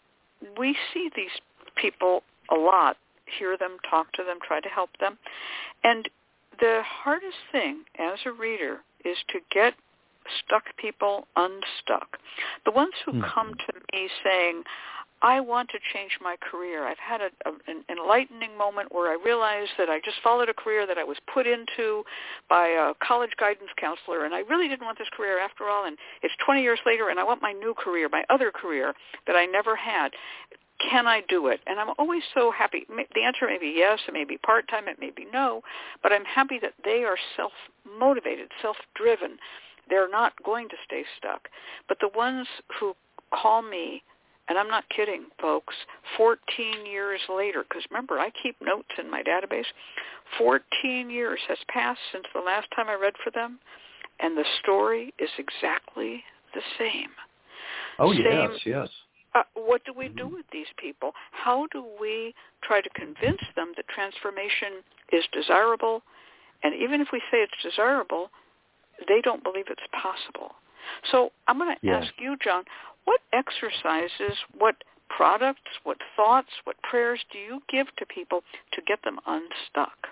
we see these people a lot, hear them, talk to them, try to help them. And the hardest thing as a reader is to get stuck people unstuck. The ones who mm-hmm. come to me saying, I want to change my career. I've had a, a, an enlightening moment where I realized that I just followed a career that I was put into by a college guidance counselor, and I really didn't want this career after all. And it's 20 years later, and I want my new career, my other career that I never had. Can I do it? And I'm always so happy. The answer may be yes, it may be part-time, it may be no, but I'm happy that they are self-motivated, self-driven. They're not going to stay stuck. But the ones who call me and I'm not kidding, folks, 14 years later, because remember, I keep notes in my database, 14 years has passed since the last time I read for them, and the story is exactly the same. Oh, same, yes, yes. Uh, what do we do with these people? How do we try to convince them that transformation is desirable? And even if we say it's desirable, they don't believe it's possible. So I'm going to ask you, Jon, what exercises, what products, what thoughts, what prayers do you give to people to get them unstuck?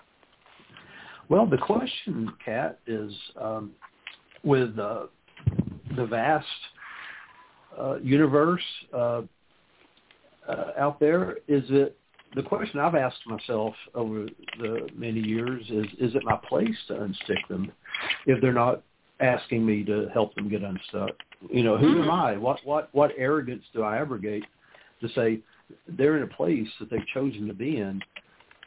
Well, the question, Kat, is um, with uh, the vast uh, universe uh, uh out there, is it the question I've asked myself over the many years is, is it my place to unstick them if they're not asking me to help them get unstuck. You know, who am mm-hmm. I? What what what arrogance do I abrogate to say they're in a place that they've chosen to be in?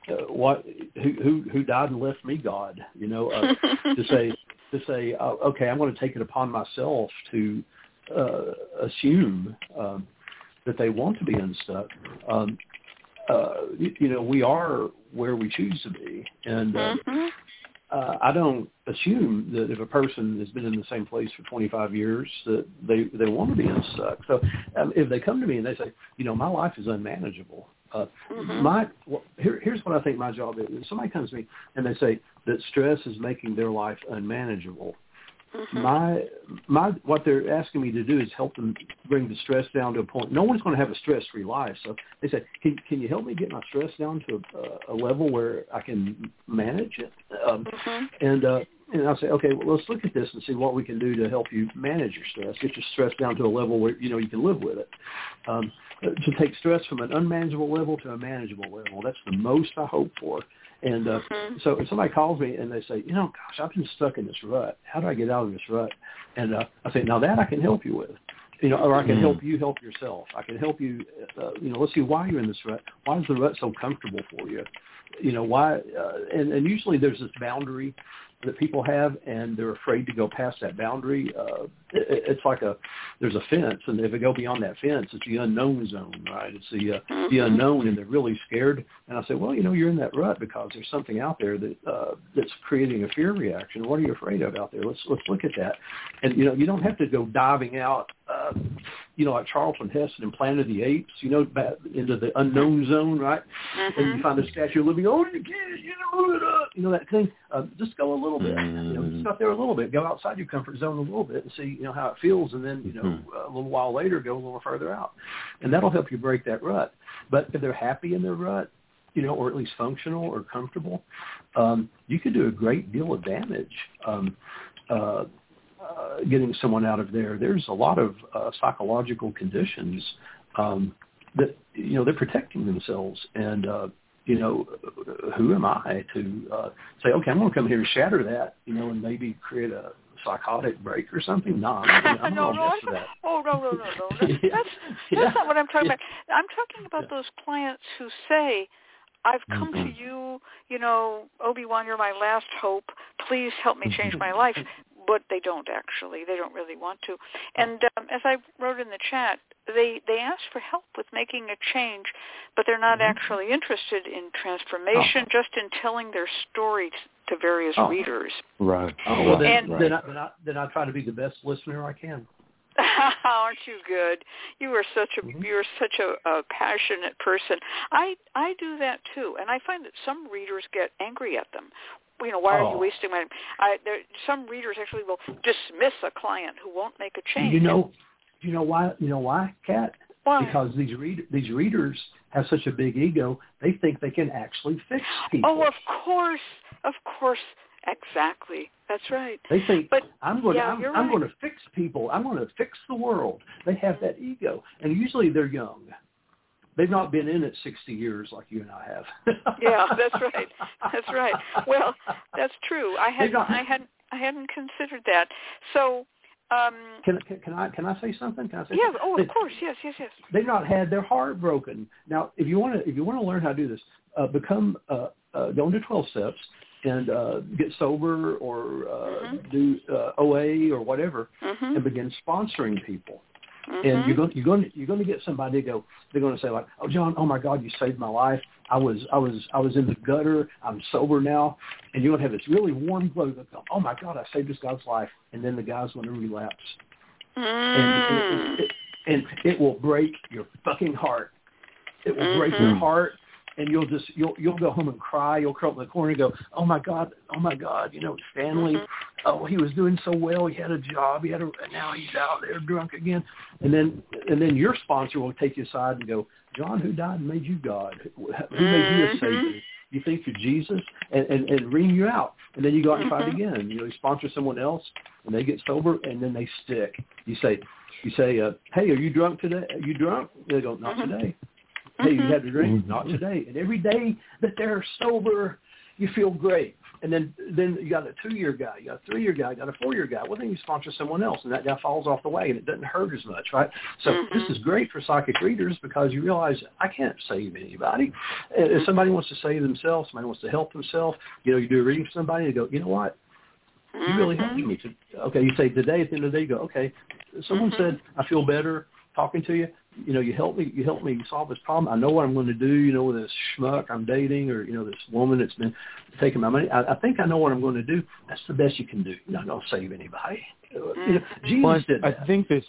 Uh, what who who who died and left me God? You know, uh, to [laughs] say to say uh, okay, I'm going to take it upon myself to uh, assume um, that they want to be unstuck. Um, uh, you, you know, we are where we choose to be, and uh, mm-hmm uh, I don't assume that if a person has been in the same place for 25 years that they they want to be unstuck. So um, if they come to me and they say, you know, my life is unmanageable. Uh, mm-hmm. My well, here, here's what I think my job is. If somebody comes to me and they say that stress is making their life unmanageable. Mm-hmm. My my what they're asking me to do is help them bring the stress down to a point. No one's going to have a stress-free life, so they say, "Can can you help me get my stress down to a, a level where I can manage it?" Um, mm-hmm. And uh, and I'll say, "Okay, well, let's look at this and see what we can do to help you manage your stress, get your stress down to a level where you know you can live with it." Um, to take stress from an unmanageable level to a manageable level. That's the most I hope for. And uh, mm-hmm. so if somebody calls me and they say, you know, gosh, I've been stuck in this rut. How do I get out of this rut? And uh, I say, now that I can help you with. You know, or I can mm-hmm. help you help yourself. I can help you. Uh, you know, let's see why you're in this rut. Why is the rut so comfortable for you? You know why? Uh, and, and usually there's this boundary that people have, and they're afraid to go past that boundary. Uh, it, it's like a there's a fence, and if they go beyond that fence, it's the unknown zone, right? It's the uh, mm-hmm. the unknown, and they're really scared. And I say, well, you know, you're in that rut because there's something out there that uh, that's creating a fear reaction. What are you afraid of out there? Let's let's look at that. And you know, you don't have to go diving out. Uh, you know, like Charlton Heston in Planet of the Apes, you know, back into the unknown zone, right? Mm-hmm. And you find the Statue of Liberty, oh, you can't, you know, you know that thing. Uh, just go a little bit, mm-hmm. you know, just out there a little bit. Go outside your comfort zone a little bit and see, you know, how it feels, and then, you know, mm-hmm. a little while later, go a little further out, and that'll help you break that rut. But if they're happy in their rut, you know, or at least functional or comfortable, um, you could do a great deal of damage. Um, uh, uh, getting someone out of there. There's a lot of uh, psychological conditions um, that you know they're protecting themselves, and uh, you know, who am I to uh, say, okay, I'm going to come here and shatter that, you know, and maybe create a psychotic break or something? [laughs] No, I'm, I'm no, no, mess with that. oh no, no, no, no. [laughs] That's Yeah. that's, Yeah. not what I'm talking Yeah. about. I'm talking about those clients who say, "I've come to you, you know, Obi Wan, you're my last hope. Please help me change Mhm. my life." But they don't actually. They don't really want to. And um, as I wrote in the chat, they they ask for help with making a change, but they're not Mhm. actually interested in transformation, Oh. just in telling their story to various Oh. readers. Right. Oh, well, then, And- then, I, then, I, then I try to be the best listener I can. [laughs] Aren't you good? You are such a Mhm. you're such a, a passionate person. I I do that too, and I find that some readers get angry at them. You know, why are you Oh. wasting my time? I, there, some readers actually will dismiss a client who won't make a change. You know, you know why? You know why, Kat? why? Because these read these readers have such a big ego. They think they can actually fix people. oh, of course, of course, exactly. That's right. They think But I'm going. yeah, to, I'm, I'm going to fix people. I'm going to fix the world. They have that ego, and usually they're young. They've not been in it 60 years like you and I have. [laughs] Yeah, that's right. That's right. Well, that's true. I hadn't I hadn't I hadn't considered that. So. Um, can, can, can I can I say something? Can I say yeah. something? Oh, They- of course. Yes. Yes. Yes. they've not had their heart broken. Now, if you want to, if you want to learn how to do this, uh, become uh, uh, go into twelve steps and uh, get sober or uh, Mhm. do uh, OA or whatever, Mhm. and begin sponsoring people. Mhm. And you're going you're going you're going to get somebody to go. They're going to say like, "Oh, Jon, oh my God, you saved my life. I was I was I was in the gutter. I'm sober now." And you're going to have this really warm glow. That go, "Oh my God, I saved this guy's life." And then the guy's going to relapse and, Mm. and, it, and it will break your fucking heart. It will break your Mhm. heart, and you'll just you'll you'll go home and cry. You'll curl up in the corner and go, "Oh my god, oh my god, you know Stanley, Mhm. oh he was doing so well. He had a job. He had a and now he's out there drunk again." And then and then your sponsor will take you aside and go, "Jon, who died and made you God? Who made you a Mhm. savior?" You think you're Jesus, and, and and wring you out, and then you go out and fight Mhm. again. You know, you sponsor someone else, and they get sober, and then they stick. You say, you say, uh, "Hey, are you drunk today? Are you drunk?" They go, "Not today." Hey, you Mhm. had a drink? Not today. And every day that they're sober, you feel great. And then then you got a two year guy, you got a three year guy, you got a four year guy. Well, then you sponsor someone else, and that guy falls off the way, and it doesn't hurt as much, right? So Mhm. this is great for psychic readers because you realize I can't save anybody. If somebody wants to save themselves, somebody wants to help themselves, you know, you do a reading for somebody, and go, you know what? You really helped Mhm. me. To, okay, you say today at the end of the day, you go, okay, someone Mhm. said I feel better talking to you. You know, you help me. You help me solve this problem. I know what I'm going to do. You know, with this schmuck I'm dating, or you know, this woman that's been taking my money. I, I think I know what I'm going to do. That's the best you can do. You're not going to save anybody. You know. Jesus Well, did I, that. I think this.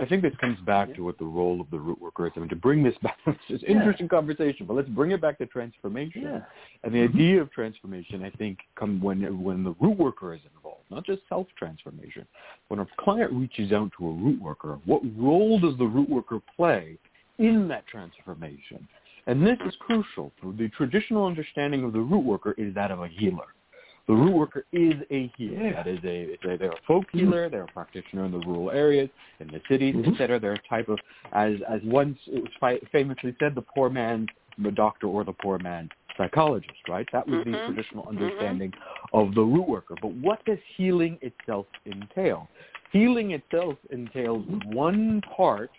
I think this comes back to what the role of the root worker is. I mean, to bring this back, [laughs] it's an Yeah. interesting conversation, but let's bring it back to transformation. yeah. And the Mhm. idea of transformation, I think, come when when the root worker is involved, not just self transformation. When a client reaches out to a root worker, what role does the root worker play in that transformation? And this is crucial. The traditional understanding of the root worker is that of a healer. The root worker is a healer. That is a, a they're a folk healer. They're a practitioner in the rural areas, in the cities, Mhm. etc. They're a type of, as as once it was famously said, the poor man's the doctor or the poor man's psychologist. Right? That was the Mhm. traditional Mhm. understanding of the root worker. But what does healing itself entail? Healing itself entails one part,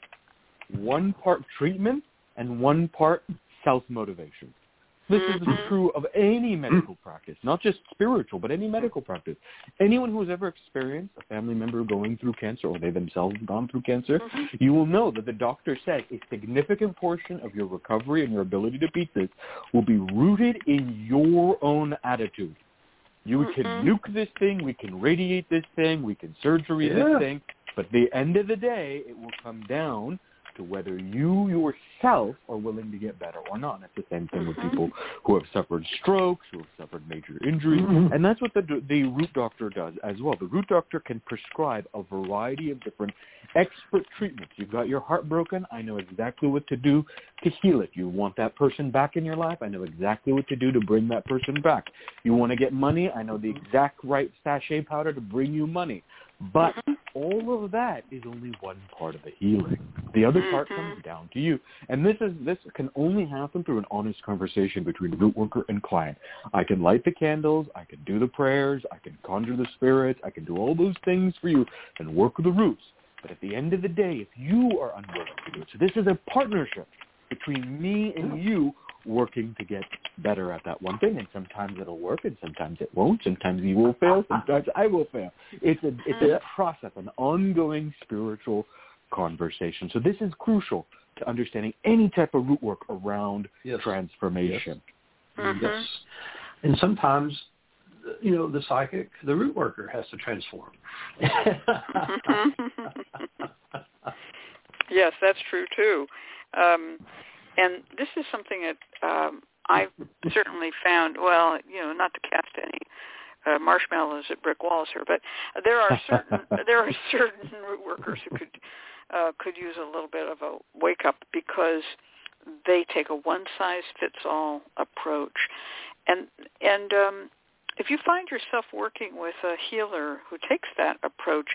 one part treatment and one part self-motivation. This is Mhm. true of any medical practice, not just spiritual, but any medical practice. Anyone who has ever experienced a family member going through cancer or they themselves have gone through cancer, Mhm. you will know that the doctor says a significant portion of your recovery and your ability to beat this will be rooted in your own attitude. You can Mhm. nuke this thing, we can radiate this thing, we can surgery Yeah. this thing, but at the end of the day, it will come down to whether you yourself are willing to get better or not. And it's the same thing with Mhm. people who have suffered strokes, who have suffered major injuries, Mhm. and that's what the the root doctor does as well. The root doctor can prescribe a variety of different expert treatments. You've got your heart broken, I know exactly what to do to heal it. You want that person back in your life, I know exactly what to do to bring that person back. You want to get money, I know the exact right sachet powder to bring you money. But Mhm. all of that is only one part of the healing. The other part Mhm. comes down to you. And this is this can only happen through an honest conversation between root worker and client. I can light the candles, I can do the prayers, I can conjure the spirits, I can do all those things for you and work with the roots. But at the end of the day, if you are unwilling to do it, so this is a partnership between me and you working to get better at that one thing. And sometimes it'll work, and sometimes it won't. Sometimes you will fail. Sometimes I will fail. It's a it's a process, an ongoing spiritual conversation. So this is crucial to understanding any type of root work around Yes. transformation. Mhm. Yes. And sometimes, you know, the psychic, the root worker has to transform. [laughs] [laughs] yes, that's true too. Um, and this is something that um, I've certainly found. Well, you know, not to cast any uh, marshmallows at brick walls here, but there are certain [laughs] there are certain root workers who could uh, could use a little bit of a wake up because they take a one size fits all approach, and and um, if you find yourself working with a healer who takes that approach,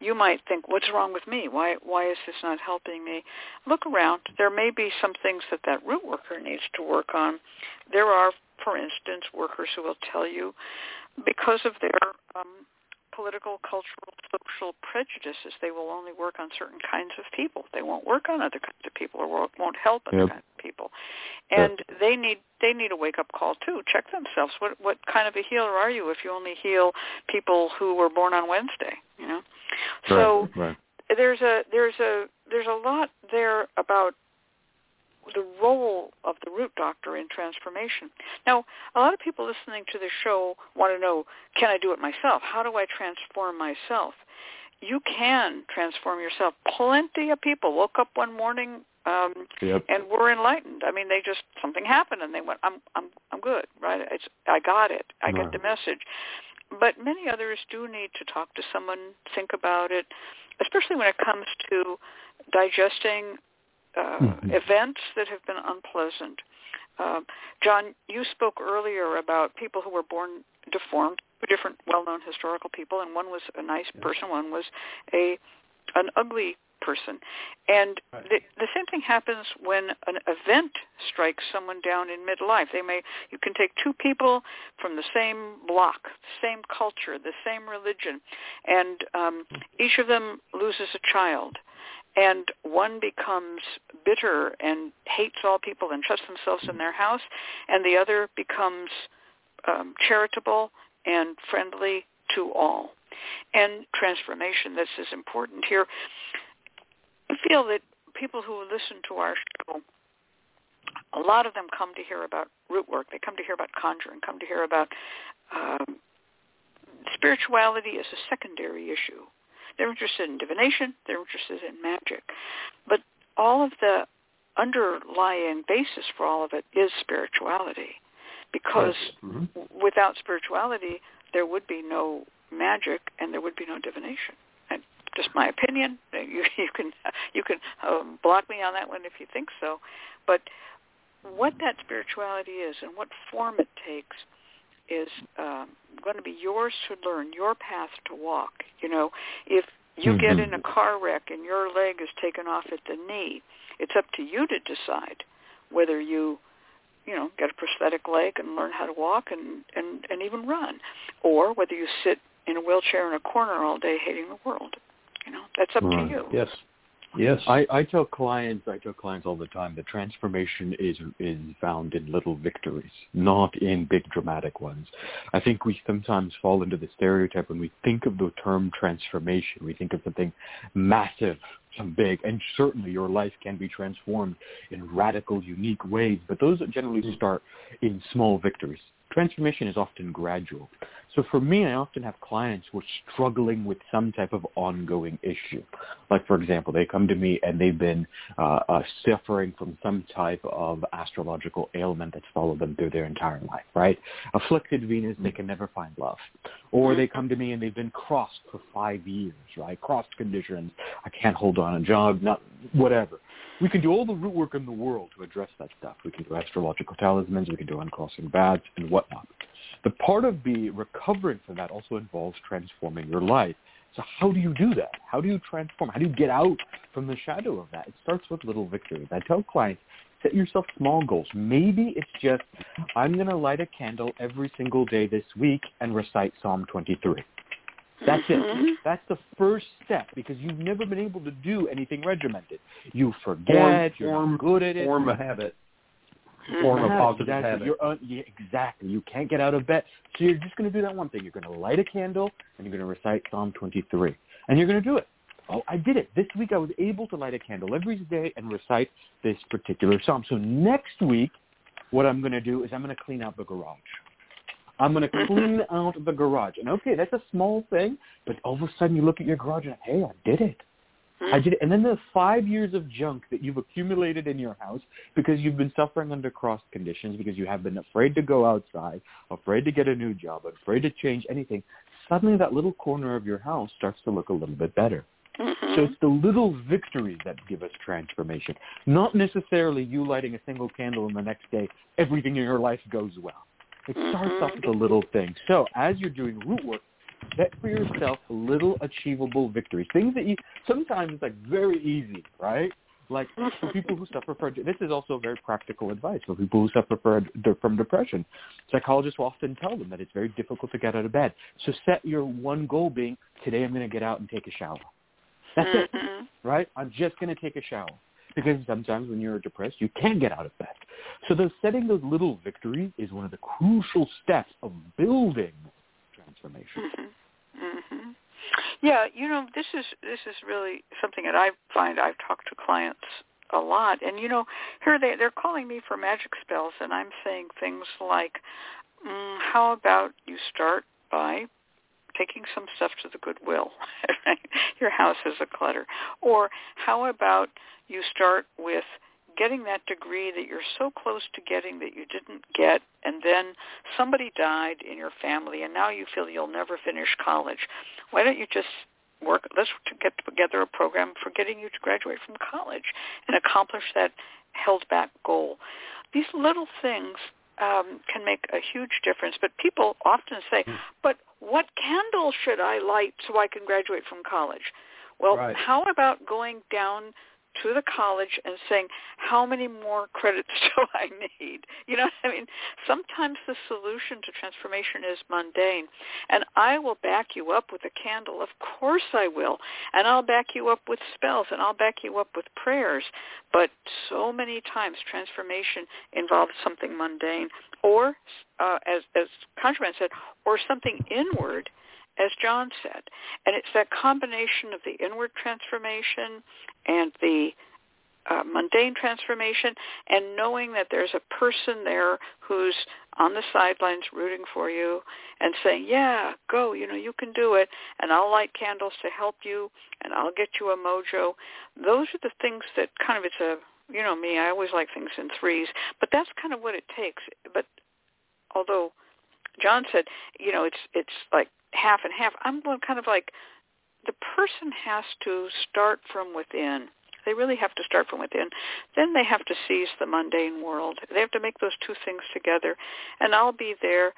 you might think, "What's wrong with me? Why why is this not helping me?" Look around. There may be some things that that root worker needs to work on. There are, for instance, workers who will tell you because of their um, political, cultural, social prejudices, they will only work on certain kinds of people. They won't work on other kinds of people, or won't- won't help other Yep. kinds of people. And they need they need a wake up call too. Check themselves. What what kind of a healer are you if you only heal people who were born on Wednesday? You know. So right, right. there's a there's a there's a lot there about the role of the root doctor in transformation. Now, a lot of people listening to the show want to know, can I do it myself? How do I transform myself? You can transform yourself. Plenty of people woke up one morning um, Yep. and were enlightened. I mean, they just something happened and they went, "I'm I'm I'm good, right? It's I got it. I Right. get the message." But many others do need to talk to someone, think about it, especially when it comes to digesting uh, Mhm. events that have been unpleasant. Um, Jon, you spoke earlier about people who were born deformed, two different well-known historical people, and one was a nice person, one was a an ugly person. And Right. the, the same thing happens when an event strikes someone down in midlife. They may you can take two people from the same block, same culture, the same religion, and um, each of them loses a child and one becomes bitter and hates all people and shuts themselves in their house, and the other becomes um, charitable and friendly to all. And transformation, this is important here. I feel that people who listen to our show, a lot of them come to hear about root work. They come to hear about conjuring, come to hear about um, spirituality as a secondary issue. They're interested in divination. They're interested in magic. But all of the underlying basis for all of it is spirituality. Because Mhm. without spirituality, there would be no magic and there would be no divination. And just my opinion. [laughs] You, you can you can um, block me on that one if you think so. But what that spirituality is and what form it takes is um, going to be yours to learn, your path to walk. You know, if you get in a car wreck and your leg is taken off at the knee, it's up to you to decide whether you, you know, get a prosthetic leg and learn how to walk and and and even run, or whether you sit in a wheelchair in a corner all day hating the world. You know, that's up Right. to you. Yes. Yes. I, I tell clients, I tell clients all the time that transformation is is found in little victories, not in big dramatic ones. I think we sometimes fall into the stereotype when we think of the term transformation, we think of something massive, some big, and certainly your life can be transformed in radical, unique ways, but those generally start in small victories. Transformation is often gradual. So for me, I often have clients who are struggling with some type of ongoing issue. Like, for example, they come to me and they've been uh, uh, suffering from some type of astrological ailment that's followed them through their entire life, right? Afflicted Venus, they can never find love. Or they come to me and they've been crossed for five years, right? Crossed conditions. I can't hold on a job, not whatever. We can do all the root work in the world to address that stuff. We can do astrological talismans, we can do uncrossing baths and whatnot. The part of the recovering from that also involves transforming your life. So how do you do that? How do you transform? How do you get out from the shadow of that? It starts with little victories. I tell clients, set yourself small goals. Maybe it's just, I'm going to light a candle every single day this week and recite Psalm 23. That's Mm-hmm. it. That's the first step because you've never been able to do anything regimented. You forget. you're form, not good at it. Form a habit. Mm-hmm. Form a positive exactly. habit. You're un- yeah, exactly. You can't get out of bed. So you're just going to do that one thing. You're going to light a candle and you're going to recite Psalm 23. And you're going to do it. Oh, I did it. This week I was able to light a candle every day and recite this particular psalm. So next week, what I'm going to do is I'm going to clean out the garage. I'm going [laughs] to clean out the garage. And okay, that's a small thing, but all of a sudden you look at your garage and, hey, I did it. I did it. And then the five years of junk that you've accumulated in your house because you've been suffering under cross conditions, because you have been afraid to go outside, afraid to get a new job, afraid to change anything, suddenly that little corner of your house starts to look a little bit better. Mm-hmm. So it's the little victories that give us transformation, not necessarily you lighting a single candle and the next day everything in your life goes well. It starts off with a little thing. So as you're doing root work, set for yourself little achievable victories. Things that you sometimes it's like very easy, right? Like for people who suffer from this is also very practical advice for people who suffer for, from depression. Psychologists will often tell them that it's very difficult to get out of bed. So set your one goal being today I'm going to get out and take a shower. That's it, Mhm. right? I'm just going to take a shower. Because sometimes when you're depressed, you can get out of bed. So those setting those little victories is one of the crucial steps of building transformation. hmm Yeah, you know, this is this is really something that I find I've talked to clients a lot, and you know, here they they're calling me for magic spells, and I'm saying things like, mm, "How about you start by taking some stuff to the Goodwill? [laughs] Your house is a clutter, or how about you start with getting that degree that you're so close to getting that you didn't get and then somebody died in your family and now you feel you'll never finish college. Why don't you just work let's get together a program for getting you to graduate from college and accomplish that held back goal. These little things um, can make a huge difference but people often say but what candle should i light so i can graduate from college? Well Right. how about going down to the college and saying, how many more credits [laughs] do I need? You know what I mean? Sometimes the solution to transformation is mundane. And I will back you up with a candle. Of course I will. And I'll back you up with spells and I'll back you up with prayers. But so many times transformation involves something mundane or, uh, as, as Conjureman said, or something inward as Jon said. And it's that combination of the inward transformation and the uh, mundane transformation and knowing that there's a person there who's on the sidelines rooting for you and saying, yeah, go, you know, you can do it, and I'll light candles to help you, and I'll get you a mojo. Those are the things that kind of, it's a, you know me, I always like things in threes, but that's kind of what it takes. But although John said, you know, it's it's like half and half. I'm kind of like the person has to start from within. They really have to start from within. Then they have to seize the mundane world. They have to make those two things together. And I'll be there.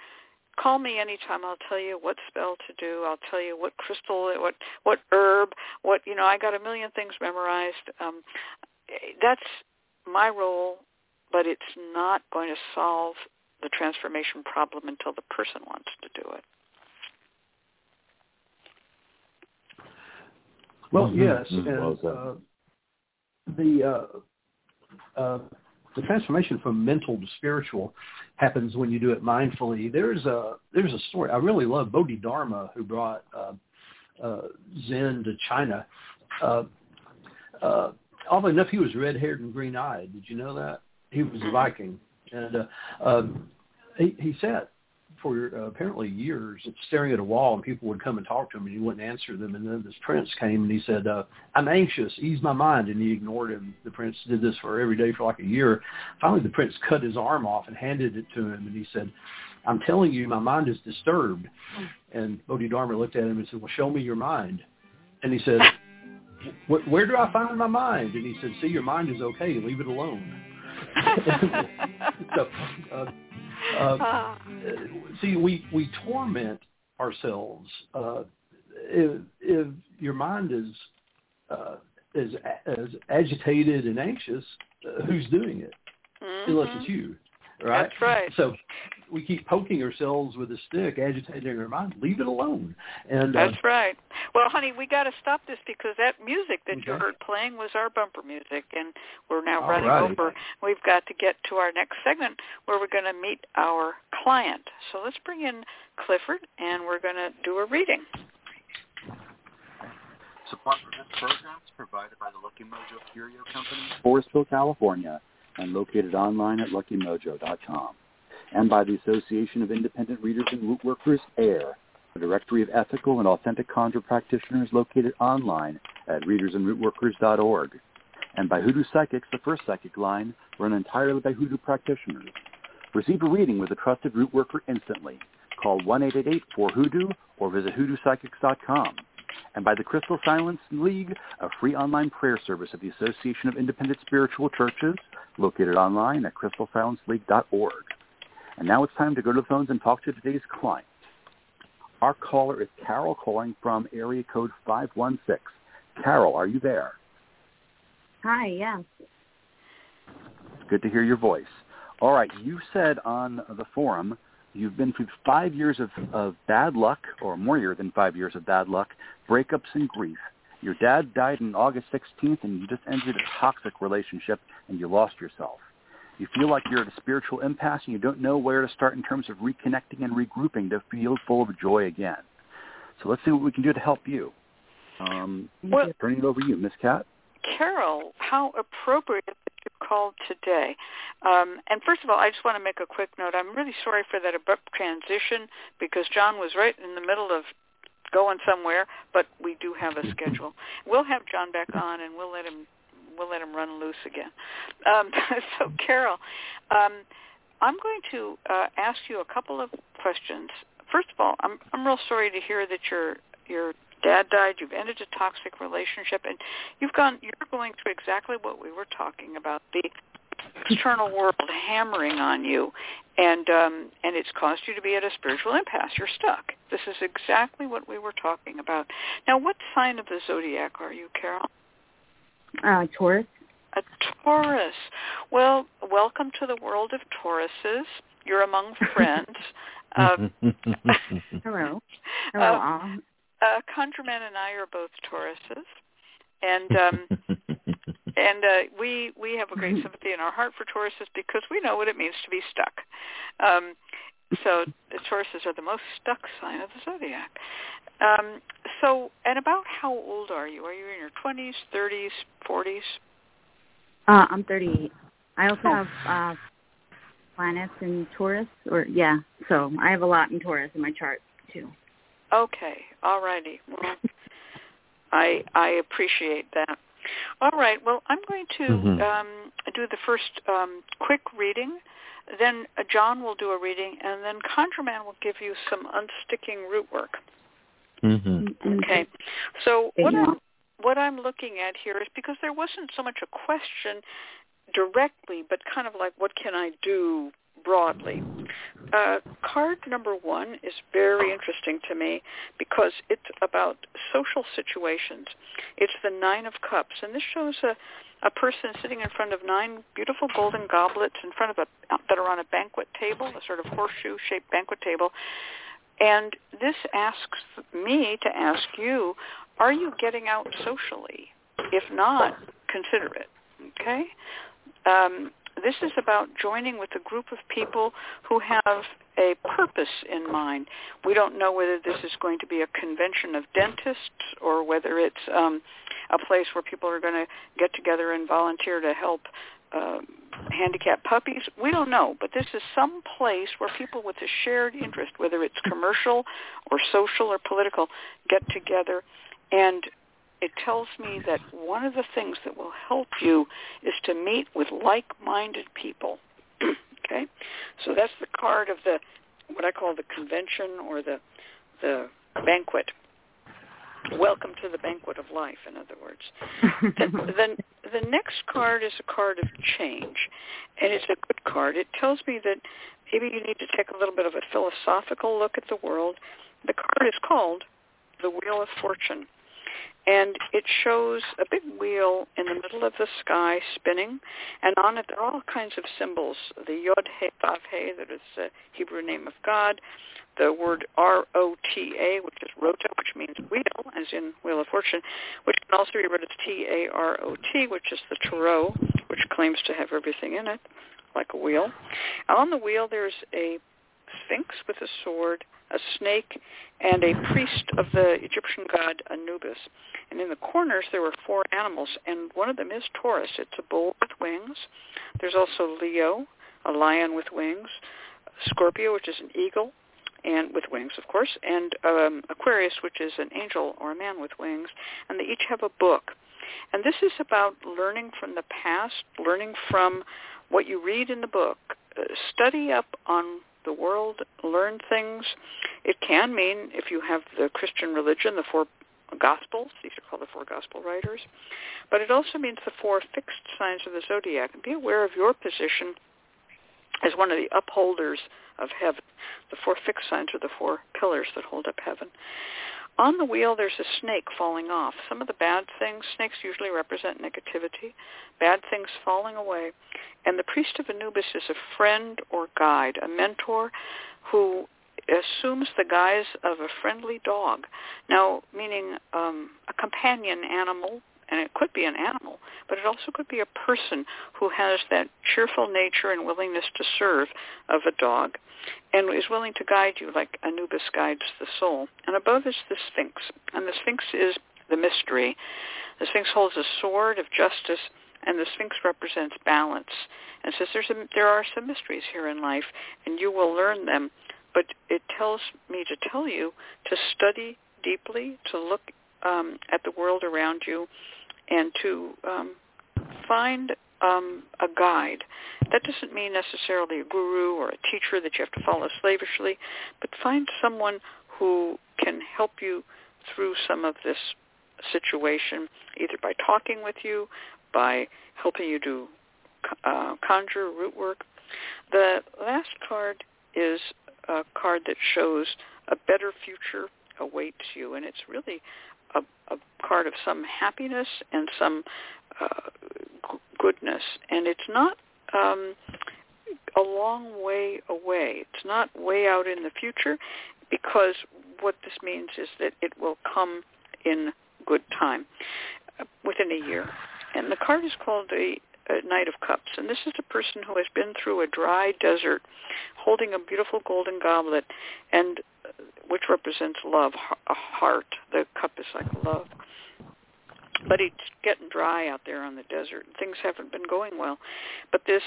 Call me anytime. I'll tell you what spell to do. I'll tell you what crystal, what what herb, what you know. I got a million things memorized. Um, that's my role, but it's not going to solve the transformation problem until the person wants to do it. Well, Mhm. yes, Mhm. and Well uh, the uh, uh, the transformation from mental to spiritual happens when you do it mindfully. There's a there's a story I really love. Bodhidharma, who brought uh, uh, Zen to China. Uh, uh, oddly enough, he was red-haired and green-eyed. Did you know that? He was a Viking, and uh, um, he, he sat for uh, apparently years staring at a wall, and people would come and talk to him, and he wouldn't answer them. And then this prince came, and he said, uh, "I'm anxious. Ease my mind." And he ignored him. The prince did this for every day for like a year. Finally, the prince cut his arm off and handed it to him, and he said, "I'm telling you, my mind is disturbed." And Bodhidharma looked at him and said, "Well, show me your mind." And he said, "Wh- "Where do I find my mind?" And he said, "See, your mind is okay. Leave it alone." [laughs] so, uh, uh, Ah. see, we we torment ourselves uh, if, if your mind is uh, as as agitated and anxious, uh, who's doing it? Mm-hmm. Unless it's you, right? That's right. So we keep poking ourselves with a stick, agitating our mind. Leave it alone. And uh, That's right. Well, honey, we got to stop this because that music that you heard playing was our bumper music, and we're now All running right. over. We've got to get to our next segment where we're going to meet our client. So let's bring in Clifford, and we're going to do a reading. Support for this program is provided by the Lucky Mojo Curio Company, Forestville, California, and located online at luckymojo.com. And by the Association of Independent Readers and Root Workers, AIRR, a directory of ethical and authentic conjure practitioners located online at readersandrootworkers.org. And by Hoodoo Psychics, the first psychic line, run entirely by Hoodoo practitioners. Receive a reading with a trusted root worker instantly. Call 1-888-4-HOODOO or visit hoodoopsychics.com and by the Crystal Silence League, a free online prayer service of the Association of Independent Spiritual Churches, located online at crystalsilenceleague.org. And now it's time to go to the phones and talk to today's client. Our caller is Carol calling from area code 516. Carol, are you there? Hi, yeah. Good to hear your voice. All right, you said on the forum you've been through five years of, of bad luck, or more year than five years of bad luck, breakups and grief. Your dad died on August 16th, and you just ended a toxic relationship, and you lost yourself. You feel like you're at a spiritual impasse, and you don't know where to start in terms of reconnecting and regrouping to feel full of joy again. So let's see what we can do to help you. Um, Well- turning it over to you, Miss Cat. Carol, how appropriate that you called today. Um, and first of all, I just want to make a quick note. I'm really sorry for that abrupt transition because Jon was right in the middle of going somewhere, but we do have a [laughs] schedule. We'll have Jon back on, and we'll let him we'll let him run loose again. Um, [laughs] so, Carol, um, I'm going to uh, ask you a couple of questions. First of all, I'm I'm real sorry to hear that your your dad died. You've ended a toxic relationship, and you've gone. You're going through exactly what we were talking about. The external world hammering on you, and um, and it's caused you to be at a spiritual impasse. You're stuck. This is exactly what we were talking about. Now, what sign of the zodiac are you, Carol? Uh, Taurus. A Taurus. Well, welcome to the world of Tauruses. You're among [laughs] friends. [laughs] Um, Hello. [laughs] Hello, Uh, all. uh, ConjureMan and I are both Tauruses, and um, and uh, we we have a great sympathy in our heart for Tauruses because we know what it means to be stuck. Um, so Tauruses are the most stuck sign of the zodiac. Um, so, and about how old are you? Are you in your twenties, thirties, forties? Uh, I'm 38. I also Oh. have uh, planets in Taurus, or yeah, so I have a lot in Taurus in my chart too. Okay, all righty. Well, [laughs] I I appreciate that. All right. Well, I'm going to Mhm. um, do the first um, quick reading. Then uh, Jon will do a reading, and then ConjureMan will give you some unsticking root work. Mhm. Okay. So what. I'm what I'm looking at here is because there wasn't so much a question directly, but kind of like what can I do broadly. Uh, card number one is very interesting to me because it's about social situations. It's the Nine of Cups, and this shows a a person sitting in front of nine beautiful golden goblets in front of a that are on a banquet table, a sort of horseshoe-shaped banquet table. And this asks me to ask you, are you getting out socially? If not, consider it. Okay? Um, this is about joining with a group of people who have a purpose in mind. We don't know whether this is going to be a convention of dentists or whether it's um, a place where people are going to get together and volunteer to help uh, handicapped puppies. We don't know, but this is some place where people with a shared interest, whether it's commercial or social or political, get together. And it tells me that one of the things that will help you is to meet with like-minded people. [clears throat] okay, so that's the card of the what I call the convention or the the banquet. Welcome to the banquet of life, in other words. [laughs] the, the, the next card is a card of change, and it's a good card. It tells me that maybe you need to take a little bit of a philosophical look at the world. The card is called the Wheel of Fortune. And it shows a big wheel in the middle of the sky spinning, and on it there are all kinds of symbols. The Yod He Vav He, that is the Hebrew name of God, the word R-O-T-A, which is rota, which means wheel, as in Wheel of Fortune, which can also be read as T-A-R-O-T, which is the tarot, which claims to have everything in it, like a wheel. On the wheel there's a sphinx with a sword, a snake, and a priest of the Egyptian god Anubis. And in the corners there were four animals, and one of them is Taurus. It's a bull with wings. There's also Leo, a lion with wings, Scorpio, which is an eagle, and with wings, of course, and um, Aquarius, which is an angel or a man with wings, and they each have a book. And this is about learning from the past, learning from what you read in the book. Uh, study up on the world, learn things. It can mean, if you have the Christian religion, the four Gospels, these are called the four Gospel writers, but it also means the four fixed signs of the zodiac. Be aware of your position as one of the upholders of heaven. The four fixed signs are the four pillars that hold up heaven. On the wheel, there's a snake falling off. Some of the bad things, snakes usually represent negativity, bad things falling away. And the priest of Anubis is a friend or guide, a mentor who assumes the guise of a friendly dog. Now, meaning um, a companion animal, and it could be an animal, but it also could be a person who has that cheerful nature and willingness to serve of a dog and is willing to guide you like Anubis guides the soul. And above is the Sphinx. And the Sphinx is the mystery. The Sphinx holds a sword of justice, and the Sphinx represents balance. And says there's a, there are some mysteries here in life, and you will learn them. But it tells me to tell you to study deeply, to look um, at the world around you, and to um, find um, a guide. That doesn't mean necessarily a guru or a teacher that you have to follow slavishly, but find someone who can help you through some of this situation, either by talking with you, by helping you do uh, conjure, root work. The last card is a card that shows a better future awaits you, and it's really a, a card of some happiness and some uh, goodness, and it's not um, a long way away. It's not way out in the future, because what this means is that it will come in good time, uh, within a year. And the card is called the uh, Knight of Cups, and this is a person who has been through a dry desert, holding a beautiful golden goblet, and which represents love, a heart. The cup is like love but it's getting dry out there on the desert. Things haven't been going well. But this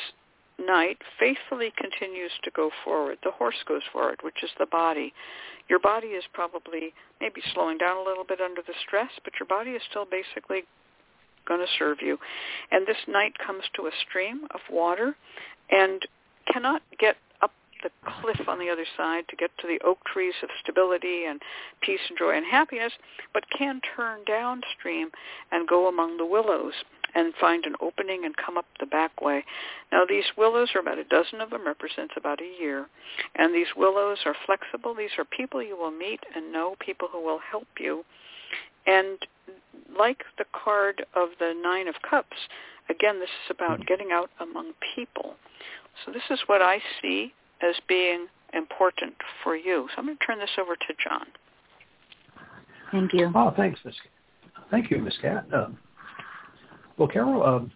knight faithfully continues to go forward. The horse goes forward, which is the body. Your body is probably maybe slowing down a little bit under the stress, but your body is still basically going to serve you. And this knight comes to a stream of water and cannot get the cliff on the other side to get to the oak trees of stability and peace and joy and happiness, but can turn downstream and go among the willows and find an opening and come up the back way. Now these willows are about a dozen of them, represents about a year. And these willows are flexible. These are people you will meet and know, people who will help you. And like the card of the Nine of Cups, again, this is about hmm. getting out among people. So this is what I see as being important for you. So I'm going to turn this over to Jon. Thank you. Oh, thanks, Miss. Thank you, Miss Cat. Uh, well, Carol, um,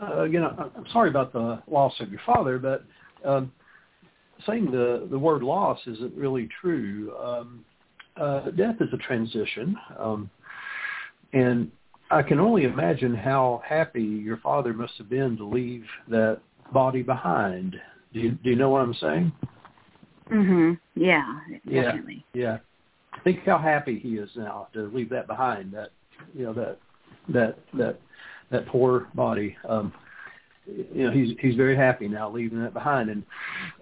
uh, you know, I'm sorry about the loss of your father, but um, saying the the word loss isn't really true. Um, uh, death is a transition, um, and I can only imagine how happy your father must have been to leave that body behind. Do you, do you know what I'm saying? Mhm. Yeah, definitely. Yeah. yeah. Think how happy he is now to leave that behind. That you know that that that that poor body. Um, you know he's he's very happy now leaving that behind, and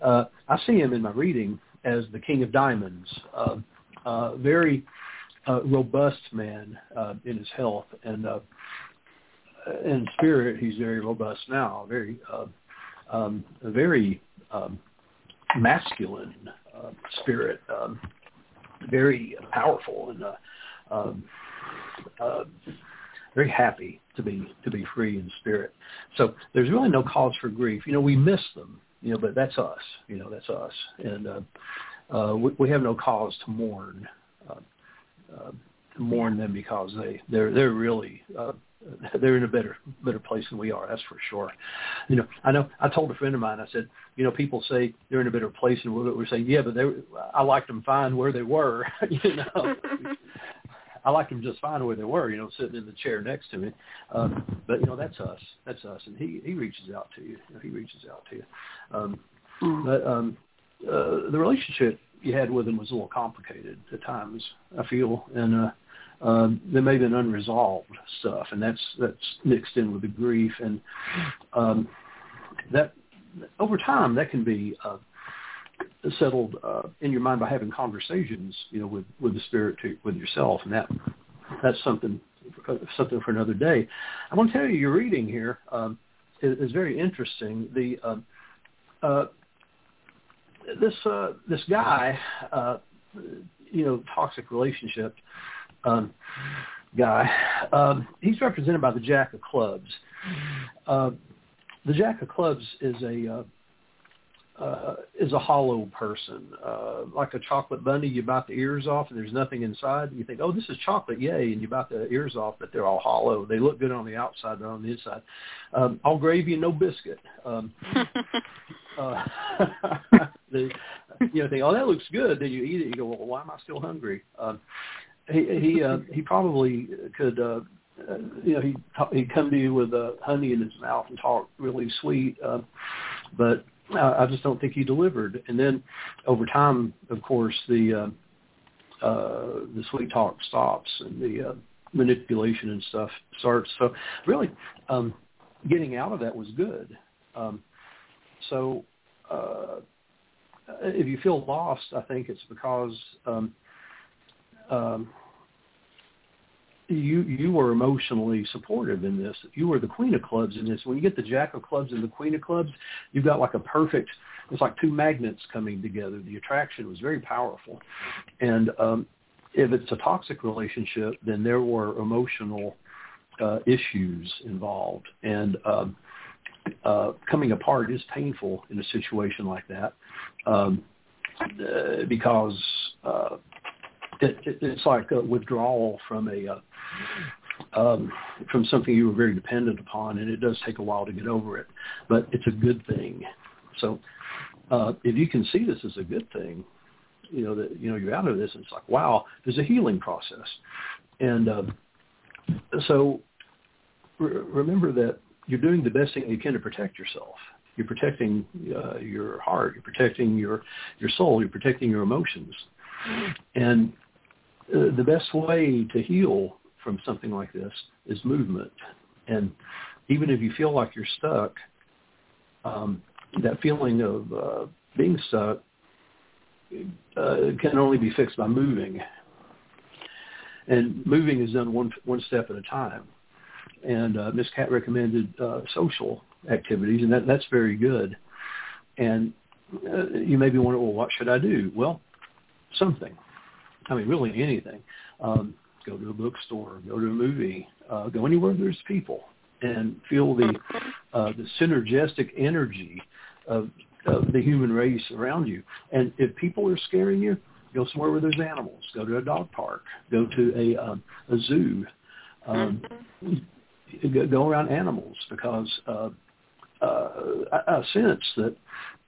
uh, I see him in my reading as the King of Diamonds. Uh, uh, very uh, robust man uh, in his health and uh, in spirit. He's very robust now. Very uh, um, a very um, masculine uh, spirit. Um, very powerful and uh, um, uh, very happy to be to be free in spirit. So there's really no cause for grief. You know, we miss them. You know, but that's us. You know, that's us, and uh, uh, we, we have no cause to mourn. Uh, uh, mourn them because they they're they're really uh, they're in a better better place than we are. That's for sure. You know, I know. I told a friend of mine. I said, you know, people say they're in a better place, and we're, we're saying, yeah, but they. I liked them fine where they were. [laughs] you know, I liked them just fine where they were. You know, sitting in the chair next to me. Um, but you know, that's us. That's us, and he he reaches out to you. you know, he reaches out to you. Um, mm. But um, uh, the relationship you had with him was a little complicated at times. I feel, and uh, um, there may have been unresolved stuff, and that's that's mixed in with the grief, and um, that over time that can be uh, settled uh, in your mind by having conversations, you know, with with the spirit to, with yourself, and that that's something something for another day. I want to tell you, your reading here um, is, is very interesting. The uh, uh, this uh, this guy, uh, you know, toxic relationship um, guy. Um, he's represented by the Jack of Clubs. Uh, the Jack of Clubs is a uh, uh, is a hollow person, uh, like a chocolate bunny. You bite the ears off, and there's nothing inside. You think, oh, this is chocolate, yay! And you bite the ears off, but they're all hollow. They look good on the outside, but on the inside, um, all gravy and no biscuit. Um, [laughs] uh, [laughs] the, you know, think, oh, that looks good. Then you eat it. You go, well, why am I still hungry? Um, he he uh, he probably could. Uh, uh, you know, he he'd come to you with uh, honey in his mouth and talk really sweet, uh, but uh, I just don't think he delivered. And then over time, of course, the uh, uh, the sweet talk stops and the uh, manipulation and stuff starts. So really, um, getting out of that was good. Um, so uh, if you feel lost, I think it's because um, um, you you were emotionally supportive in this. You were the queen of clubs in this. When you get the jack of clubs and the queen of clubs, you've got like a perfect. It's like two magnets coming together. The attraction was very powerful, and um, if it's a toxic relationship, then there were emotional uh, issues involved, and um, uh, coming apart is painful in a situation like that um, uh, because uh, it, it, it's like a withdrawal from a uh, um, from something you were very dependent upon, and it does take a while to get over it, but it's a good thing. So uh, if you can see this as a good thing, you know that you know you're out of this, and it's like wow, there's a healing process, and uh, so re- remember that you're doing the best thing you can to protect yourself. You're protecting uh, your heart. You're protecting your your soul. You're protecting your emotions, and uh, the best way to heal from something like this is movement. And even if you feel like you're stuck, um, that feeling of uh, being stuck uh, can only be fixed by moving. And moving is done one one step at a time. And uh, Ms. Cat recommended uh, social activities, and that, that's very good. And uh, you may be wondering, well, what should I do? Well, something. I mean, really anything. Um, go to a bookstore, go to a movie, uh, go anywhere there's people, and feel the uh, the synergistic energy of, of the human race around you. And if people are scaring you, go somewhere where there's animals. Go to a dog park. Go to a um, a zoo. Um, go, go around animals because uh, uh, I, I sense that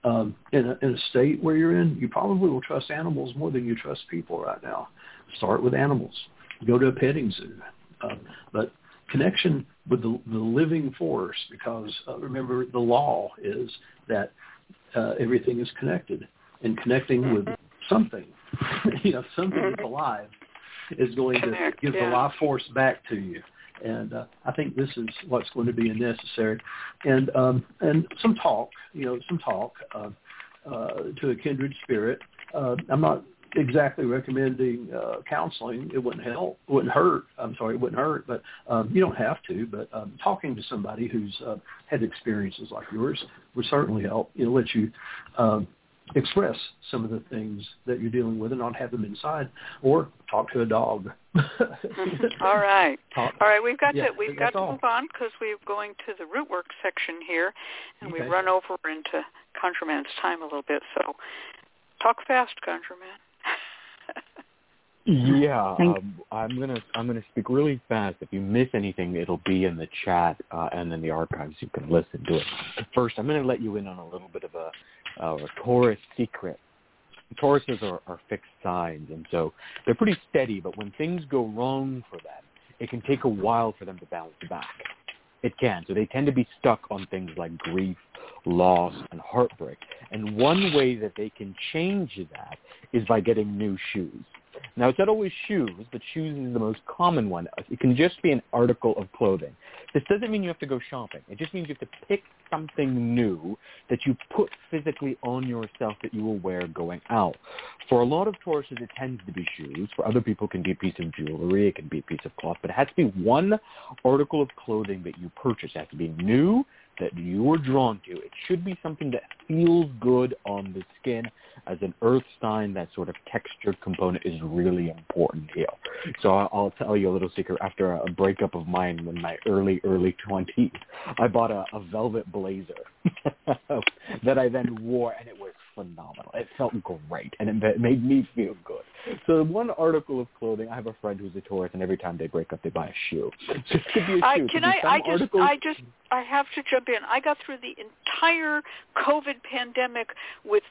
um, in, a, in a state where you're in, you probably will trust animals more than you trust people right now. Start with animals. Go to a petting zoo. Uh, but connection with the, the living force, because uh, remember the law is that uh, everything is connected, and connecting with something, [laughs] you know, something that's alive, is going to give the life force back to you and uh, I think this is what's going to be necessary, and um, and some talk, you know, some talk uh, uh, to a kindred spirit. Uh, I'm not exactly recommending uh, counseling. It wouldn't help, wouldn't hurt. I'm sorry, it wouldn't hurt, but um, you don't have to. But um, talking to somebody who's uh, had experiences like yours would certainly help. You know, let you um, express some of the things that you're dealing with and not have them inside, or talk to a dog. [laughs] all right, talk. all right. We've got Yeah, to we've got to all. move on because we're going to the root work section here, and Okay. we run over into ConjureMan's time a little bit. So, talk fast, ConjureMan. [laughs] Yeah, [laughs] um, I'm gonna I'm gonna speak really fast. If you miss anything, it'll be in the chat uh, and in the archives. You can listen to it. First, I'm gonna let you in on a little bit of a, uh, a Taurus secret. Tauruses are, are fixed signs, and so they're pretty steady. But when things go wrong for them, it can take a while for them to bounce back. It can. So they tend to be stuck on things like grief, loss, and heartbreak. And one way that they can change that is by getting new shoes. Now, it's not always shoes, but shoes is the most common one. It can just be an article of clothing. This doesn't mean you have to go shopping. It just means you have to pick something new that you put physically on yourself that you will wear going out. For a lot of Tauruses, it tends to be shoes. For other people, it can be a piece of jewelry. It can be a piece of cloth. But it has to be one article of clothing that you purchase. It has to be new, that you are drawn to. It should be something that feels good on the skin. As an earth sign, that sort of textured component is really important here. So I'll tell you a little secret. After a breakup of mine in my early, early 20s, I bought a, a velvet blazer [laughs] that I then wore, and it was phenomenal. It felt great, and it made me feel good. So one article of clothing, I have a friend who's a Taurus, and every time they break up, they buy a shoe. So it could be a I, shoe. It can I? I just, articles- I just, I have to jump in. I got through the entire COVID pandemic with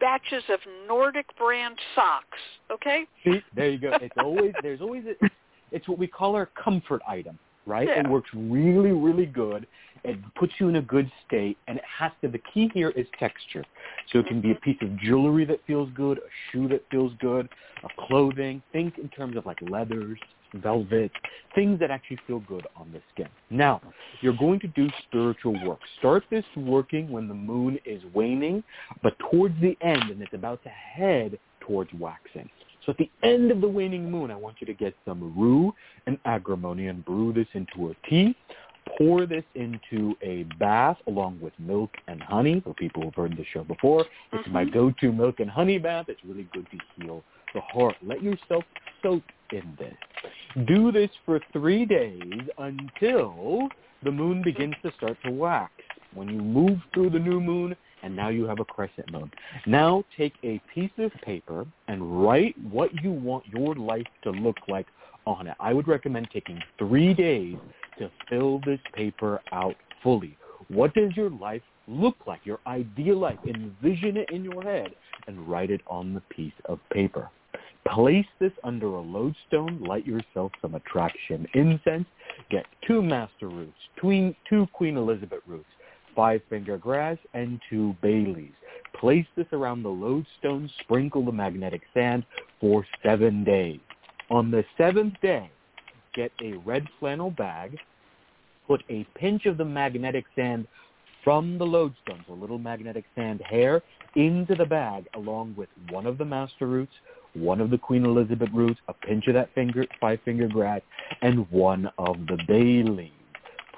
batches of Nordic brand socks. Okay. See, there you go. It's always there's always a, it's what we call our comfort item, right? It works really, really good. It puts you in a good state, and it has to. The key here is texture. So it can be a mm-hmm. piece of jewelry that feels good, a shoe that feels good, a clothing. Think in terms of like leathers, velvet, things that actually feel good on the skin. Now, you're going to do spiritual work. Start this working when the moon is waning, but towards the end, and it's about to head towards waxing. So at the end of the waning moon, I want you to get some rue and agrimony and brew this into a tea. Pour this into a bath along with milk and honey. For people who've heard the show before, it's my mm-hmm. go-to milk and honey bath. It's really good to heal the heart. Let yourself soak in this. Do this for three days until the moon begins to start to wax. When you move through the new moon, and now you have a crescent moon. Now take a piece of paper and write what you want your life to look like on it. I would recommend taking three days to fill this paper out fully. What does your life look like? Your ideal life. Envision it in your head and write it on the piece of paper. Place this under a lodestone. Light yourself some attraction incense. Get two master roots, two Queen Elizabeth roots, five finger grass, and two bay leaves. Place this around the lodestone. Sprinkle the magnetic sand for seven days. On the seventh day, get a red flannel bag. Put a pinch of the magnetic sand from the lodestone, so little magnetic sand hair, into the bag along with one of the master roots, one of the Queen Elizabeth roots, a pinch of that finger, five finger grass, and one of the bay leaves.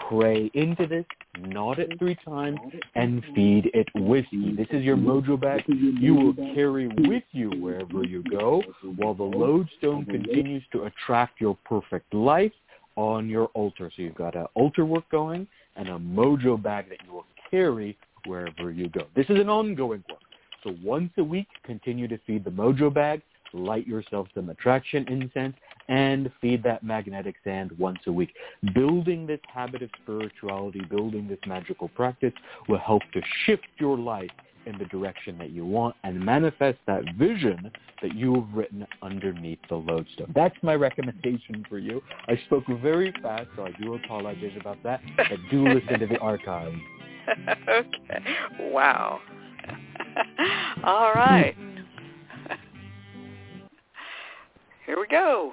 Pray into this, knot it three times, and feed it whiskey. This is your mojo bag. You will carry with you wherever you go, while the lodestone continues to attract your perfect life on your altar. So you've got an altar work going and a mojo bag that you will carry wherever you go. This is an ongoing work. So once a week, continue to feed the mojo bag, light yourself some attraction incense, and feed that magnetic sand once a week. Building this habit of spirituality, building this magical practice will help to shift your life in the direction that you want and manifest that vision that you have written underneath the lodestone. That's my recommendation for you. I spoke very fast, so I do apologize about that, but do [laughs] listen to the archive. okay. Wow. [laughs] All right. [laughs] Here we go.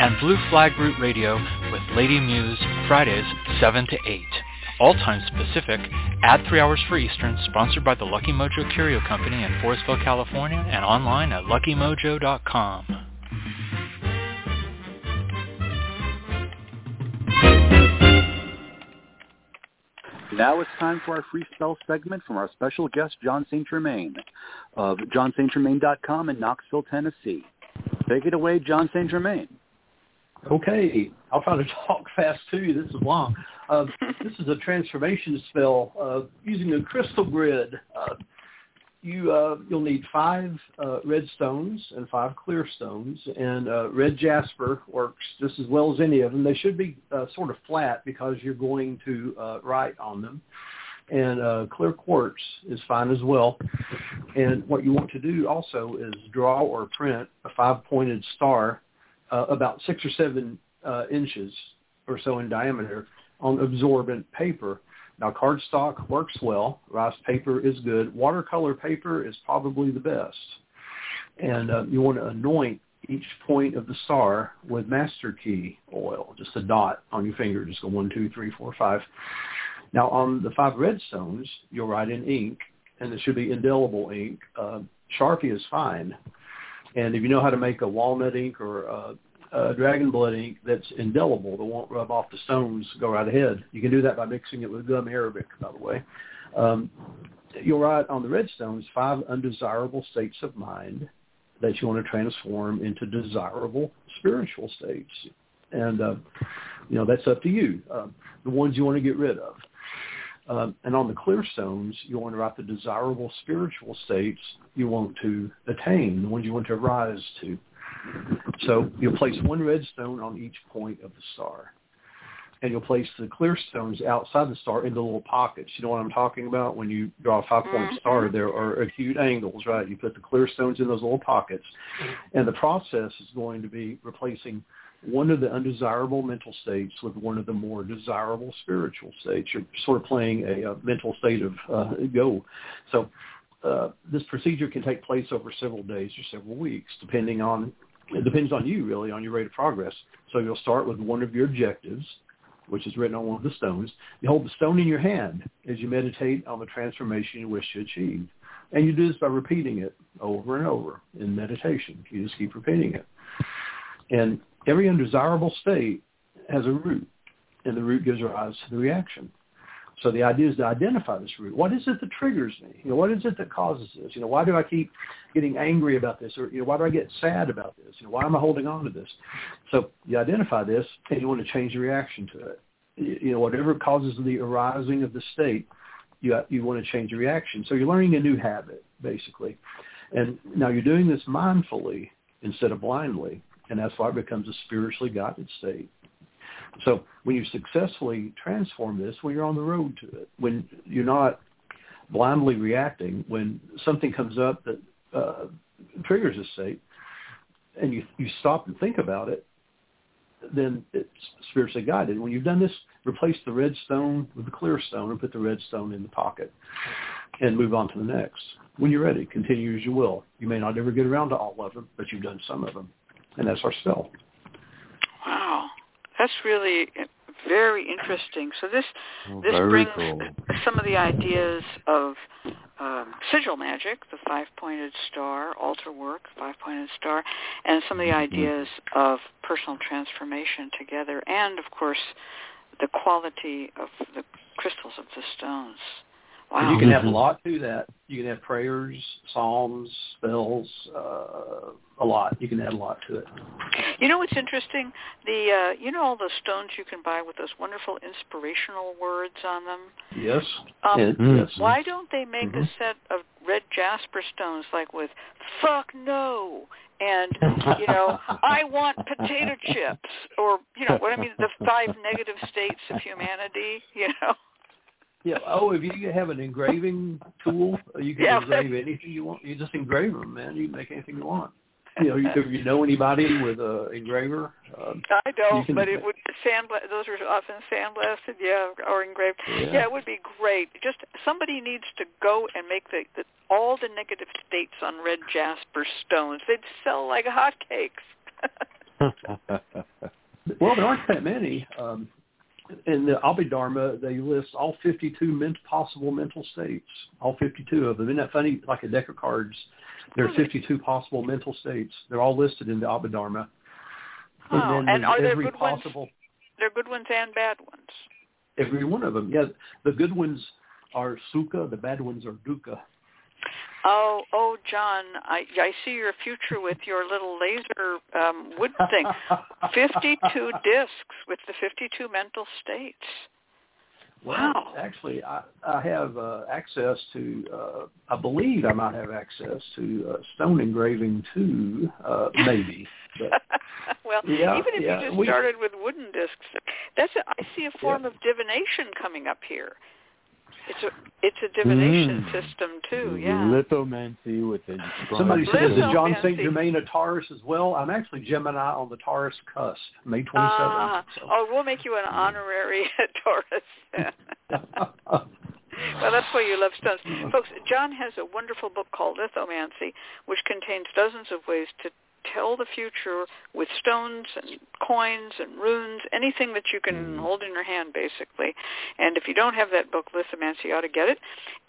And Blue Flag Root Radio with Lady Muse, Fridays 7 to 8 all times Pacific, add three hours for Eastern, sponsored by the Lucky Mojo Curio Company in Forestville, California, and online at luckymojo.com. Now it's time for our free spell segment from our special guest, Jon Saint Germain of johnstgermain.com in Knoxville, Tennessee. Take it away, Jon Saint Germain. Okay, I'll try to talk [laughs] fast too. This is long. Uh, [laughs] this is a transformation spell uh, using a crystal grid. Uh, you uh, you'll need five uh, red stones and five clear stones, and uh, red jasper works just as well as any of them. They should be uh, sort of flat because you're going to uh, write on them, and uh, clear quartz is fine as well. And what you want to do also is draw or print a five-pointed star uh, about six or seven uh, inches or so in diameter on absorbent paper. Now cardstock works well. Rice paper is good. Watercolor paper is probably the best. And uh, you want to anoint each point of the star with master key oil, just a dot on your finger, just go one, two, three, four, five. Now on the five red stones, you'll write in ink, and it should be indelible ink. Uh, Sharpie is fine. And if you know how to make a walnut ink or a, uh, dragon blood ink that's indelible that won't rub off the stones, go right ahead. You can do that by mixing it with gum arabic, by the way. Um, you'll write on the red stones five undesirable states of mind that you want to transform into desirable spiritual states. And, uh, you know, that's up to you. Uh, the ones you want to get rid of. Um, and on the clear stones, you want to write the desirable spiritual states you want to attain, the ones you want to rise to. So you'll place one red stone on each point of the star. And you'll place the clear stones outside the star in the little pockets. You know what I'm talking about? When you draw a five-point mm-hmm. star, there are acute angles, right? You put the clear stones in those little pockets. And the process is going to be replacing one of the undesirable mental states with one of the more desirable spiritual states. You're sort of playing a, a mental state of uh, go. So uh, this procedure can take place over several days or several weeks, depending on it depends on you really on your rate of progress. So you'll start with one of your objectives, which is written on one of the stones. You hold the stone in your hand as you meditate on the transformation you wish to achieve. And you do this by repeating it over and over in meditation. You just keep repeating it. And every undesirable state has a root, and the root gives rise to the reaction. So the idea is to identify this root. What is it that triggers me? You know, what is it that causes this? You know, why do I keep getting angry about this? Or, you know, why do I get sad about this? You know, why am I holding on to this? So you identify this and you want to change the reaction to it. You know, whatever causes the arising of the state, you, you want to change the reaction. So you're learning a new habit, basically. And now you're doing this mindfully instead of blindly. And that's why it becomes a spiritually guided state. So when you successfully transform this, when you're on the road to it, when you're not blindly reacting, when something comes up that uh, triggers a state, and you you stop and think about it, then it's spiritually guided. When you've done this, replace the red stone with the clear stone and put the red stone in the pocket and move on to the next. When you're ready, continue as you will. You may not ever get around to all of them, but you've done some of them. And that's our spell. Wow. That's really very interesting. So this oh, this brings cool. some of the ideas of um, sigil magic, the five-pointed star, altar work, five-pointed star, and some of the mm-hmm. ideas of personal transformation together, and of course the quality of the crystals of the stones. Wow. You can have a lot to that. You can have prayers, psalms, spells, uh, a lot. You can add a lot to it. You know what's interesting? The uh, you know all the stones you can buy with those wonderful inspirational words on them. Yes. Um, mm-hmm. yes. Why don't they make mm-hmm. a set of red jasper stones like with "fuck no" and you know [laughs] I want potato chips or you know what I mean the five negative states of humanity. You know. Yeah. Oh, if you have an engraving tool, you can Yeah. engrave anything you want. You just engrave them, man. You can make anything you want. You know, if you know anybody with a engraver, um, I don't, can- but it would sandbla- Those are often sandblasted, yeah, or engraved. Yeah. Yeah. it would be great. Just somebody needs to go and make the, the all the negative states on red jasper stones. They'd sell like hotcakes. [laughs] [laughs] well, there aren't that many. Um, in the Abhidharma, they list all 52 ment- possible mental states, all 52 of them. Isn't that funny? Like a deck of cards, there are hmm. 52 possible mental states. They're all listed in the Abhidharma. Oh, and then and are there good ones? possible, They're good ones and bad ones. every one of them. Yeah, the good ones are sukha, the bad ones are dukkha. Oh, oh, Jon, I I see your future with your little laser um, wood thing. [laughs] Fifty-two discs with the fifty-two mental states. Well, Wow. actually, I, I have uh, access to. Uh, I believe I might have access to uh, stone engraving too, uh, maybe. But [laughs] well, Yeah, even if yeah, you just we- started with wooden discs, that's a, I see a form of divination coming up here. It's a it's a divination Mm. system too. Yeah. Lithomancy with the somebody Litho said that Jon. St. Germain of Taurus as well. I'm actually Gemini on the Taurus cusp, May 27th. Ah, so. oh, we'll make you an honorary [laughs] Taurus. [laughs] Well, that's why you love stones. [laughs] Folks, Jon has a wonderful book called Lithomancy, which contains dozens of ways to tell the future with stones and coins and runes, anything that you can hmm. hold in your hand, basically. And if you don't have that book, Lithomancy, you ought to get it.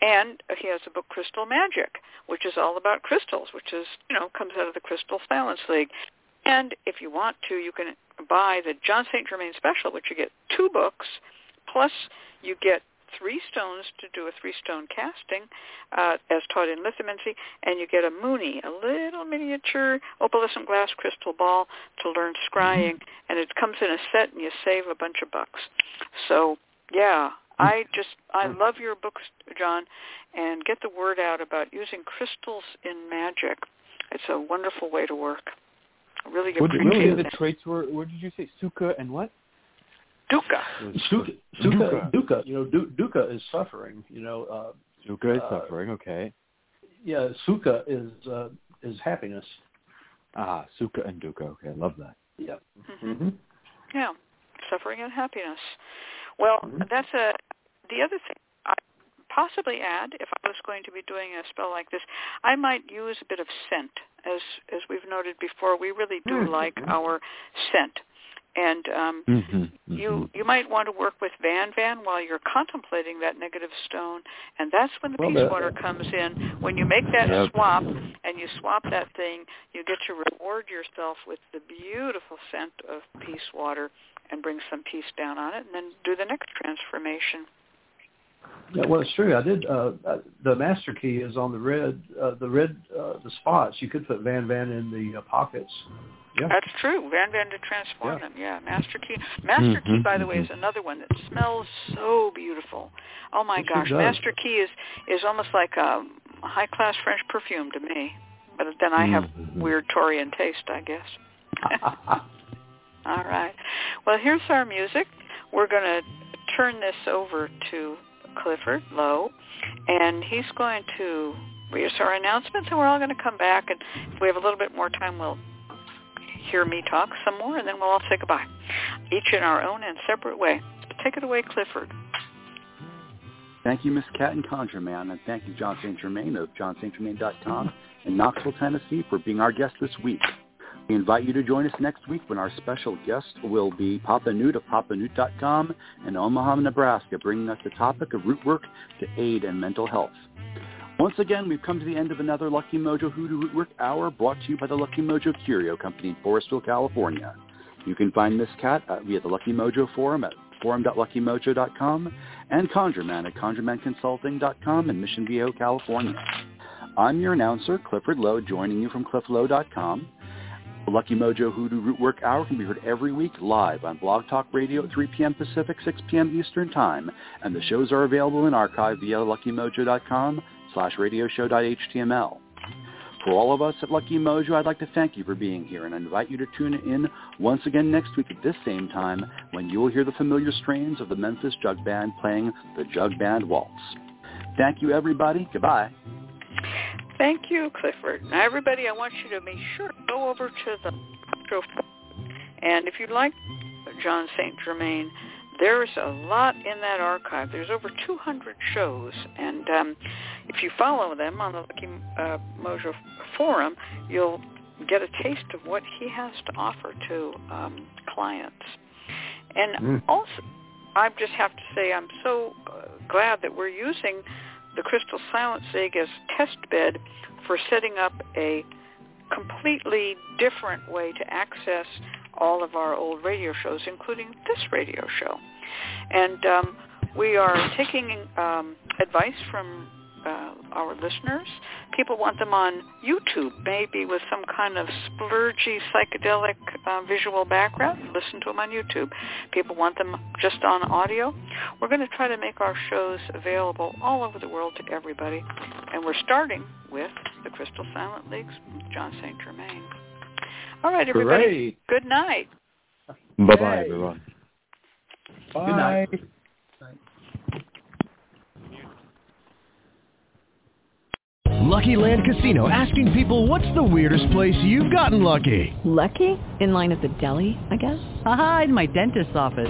And he has a book, Crystal Magic, which is all about crystals, which is, you know, comes out of the Crystal Silence League. And if you want to, you can buy the Jon Saint Germain Special, which you get two books, plus you get three stones to do a three-stone casting, uh, as taught in lithomancy, and you get a moony, a little miniature opalescent glass crystal ball to learn scrying, mm-hmm. and it comes in a set, and you save a bunch of bucks. So, yeah, mm-hmm. I just I mm-hmm. love your books, Jon, and get the word out about using crystals in magic. It's a wonderful way to work. I really What, what appreciate the traits were? What did you say? Sukha and what? Dukkha. Sukha, Dukkha. Sukha, Dukkha, you know, du- Dukkha is suffering. You know, uh, Sukha is Uh, suffering. Okay. yeah, Sukha is uh, is happiness. Ah, Sukha and Dukkha. Okay, I love that. Yeah. Mhm. hmm Yeah, suffering and happiness. Well, Mhm. that's a the other thing I possibly add if I was going to be doing a spell like this, I might use a bit of scent. As as we've noted before, we really do Mhm. like our scent. And um Mm-hmm. you you might want to work with Van Van while you're contemplating that negative stone, and that's when the Well, peace that- water comes in. When you make that swap and you swap that thing, you get to reward yourself with the beautiful scent of peace water and bring some peace down on it, and then do the next transformation. Yeah, well, it's true. I did. Uh, uh, the master key is on the red, uh, the red, uh, the spots. You could put Van Van in the uh, pockets. Yeah. That's true. Van Van to transform Yeah. them. Yeah, Master Key. Master Key, Mhm, by the way, mhm. is another one that smells so beautiful. Oh my It gosh, does. Master Key is is almost like a high class French perfume to me. But then I have Mhm. weird Taurean taste, I guess. [laughs] All right. Well, here's our music. We're going to turn this over to Clifford Lowe, and he's going to read us our announcements, and we're all going to come back, and if we have a little bit more time, we'll hear me talk some more, and then we'll all say goodbye, each in our own and separate way. Take it away, Clifford. Thank you, Miss Cat and Conjure Man, and thank you, Jon Saint Germain of johnstgermain.com in Knoxville, Tennessee, for being our guest this week. We invite you to join us next week when our special guest will be Papa Newt of papanewt.com in Omaha, Nebraska, bringing us the topic of root work to aid in mental health. Once again, we've come to the end of another Lucky Mojo Hoodoo Rootwork Hour brought to you by the Lucky Mojo Curio Company in Forestville, California. You can find Miss Cat uh, via the Lucky Mojo forum at forum.luckymojo.com and ConjureMan at conjuremanconsulting.com in Mission Viejo, California. I'm your announcer, Clifford Lowe, joining you from clifflowe.com. The Lucky Mojo Hoodoo Rootwork Hour can be heard every week live on Blog Talk Radio at 3 p.m. Pacific, 6 p.m. Eastern Time, and the shows are available in archive via luckymojo.com slash radioshow.html. For all of us at Lucky Mojo, I'd like to thank you for being here and invite you to tune in once again next week at this same time when you will hear the familiar strains of the Memphis Jug Band playing the Jug Band Waltz. Thank you, everybody. Goodbye. Thank you, Clifford. Now, everybody, I want you to be sure to go over to the and if you'd like Jon Saint Germain, there's a lot in that archive. There's over 200 shows, and um, if you follow them on the Lucky uh, Mojo forum, you'll get a taste of what he has to offer to um, clients. And mm. also, I just have to say I'm so uh, glad that we're using the Crystal Silence League as test bed for setting up a completely different way to access all of our old radio shows, including this radio show. And um, we are taking um, advice from uh, our listeners. People want them on YouTube, maybe with some kind of splurgy psychedelic uh, visual background. Listen to them on YouTube. People want them just on audio. We're going to try to make our shows available all over the world to everybody. And we're starting with the Crystal Silence League's Jon Saint Germain. All right, everybody. Great. Good night. Bye-bye, everyone. Bye. Good night. Lucky Land Casino asking people what's the weirdest place you've gotten lucky? Lucky? In line at the deli, I guess? Aha, in my dentist's office.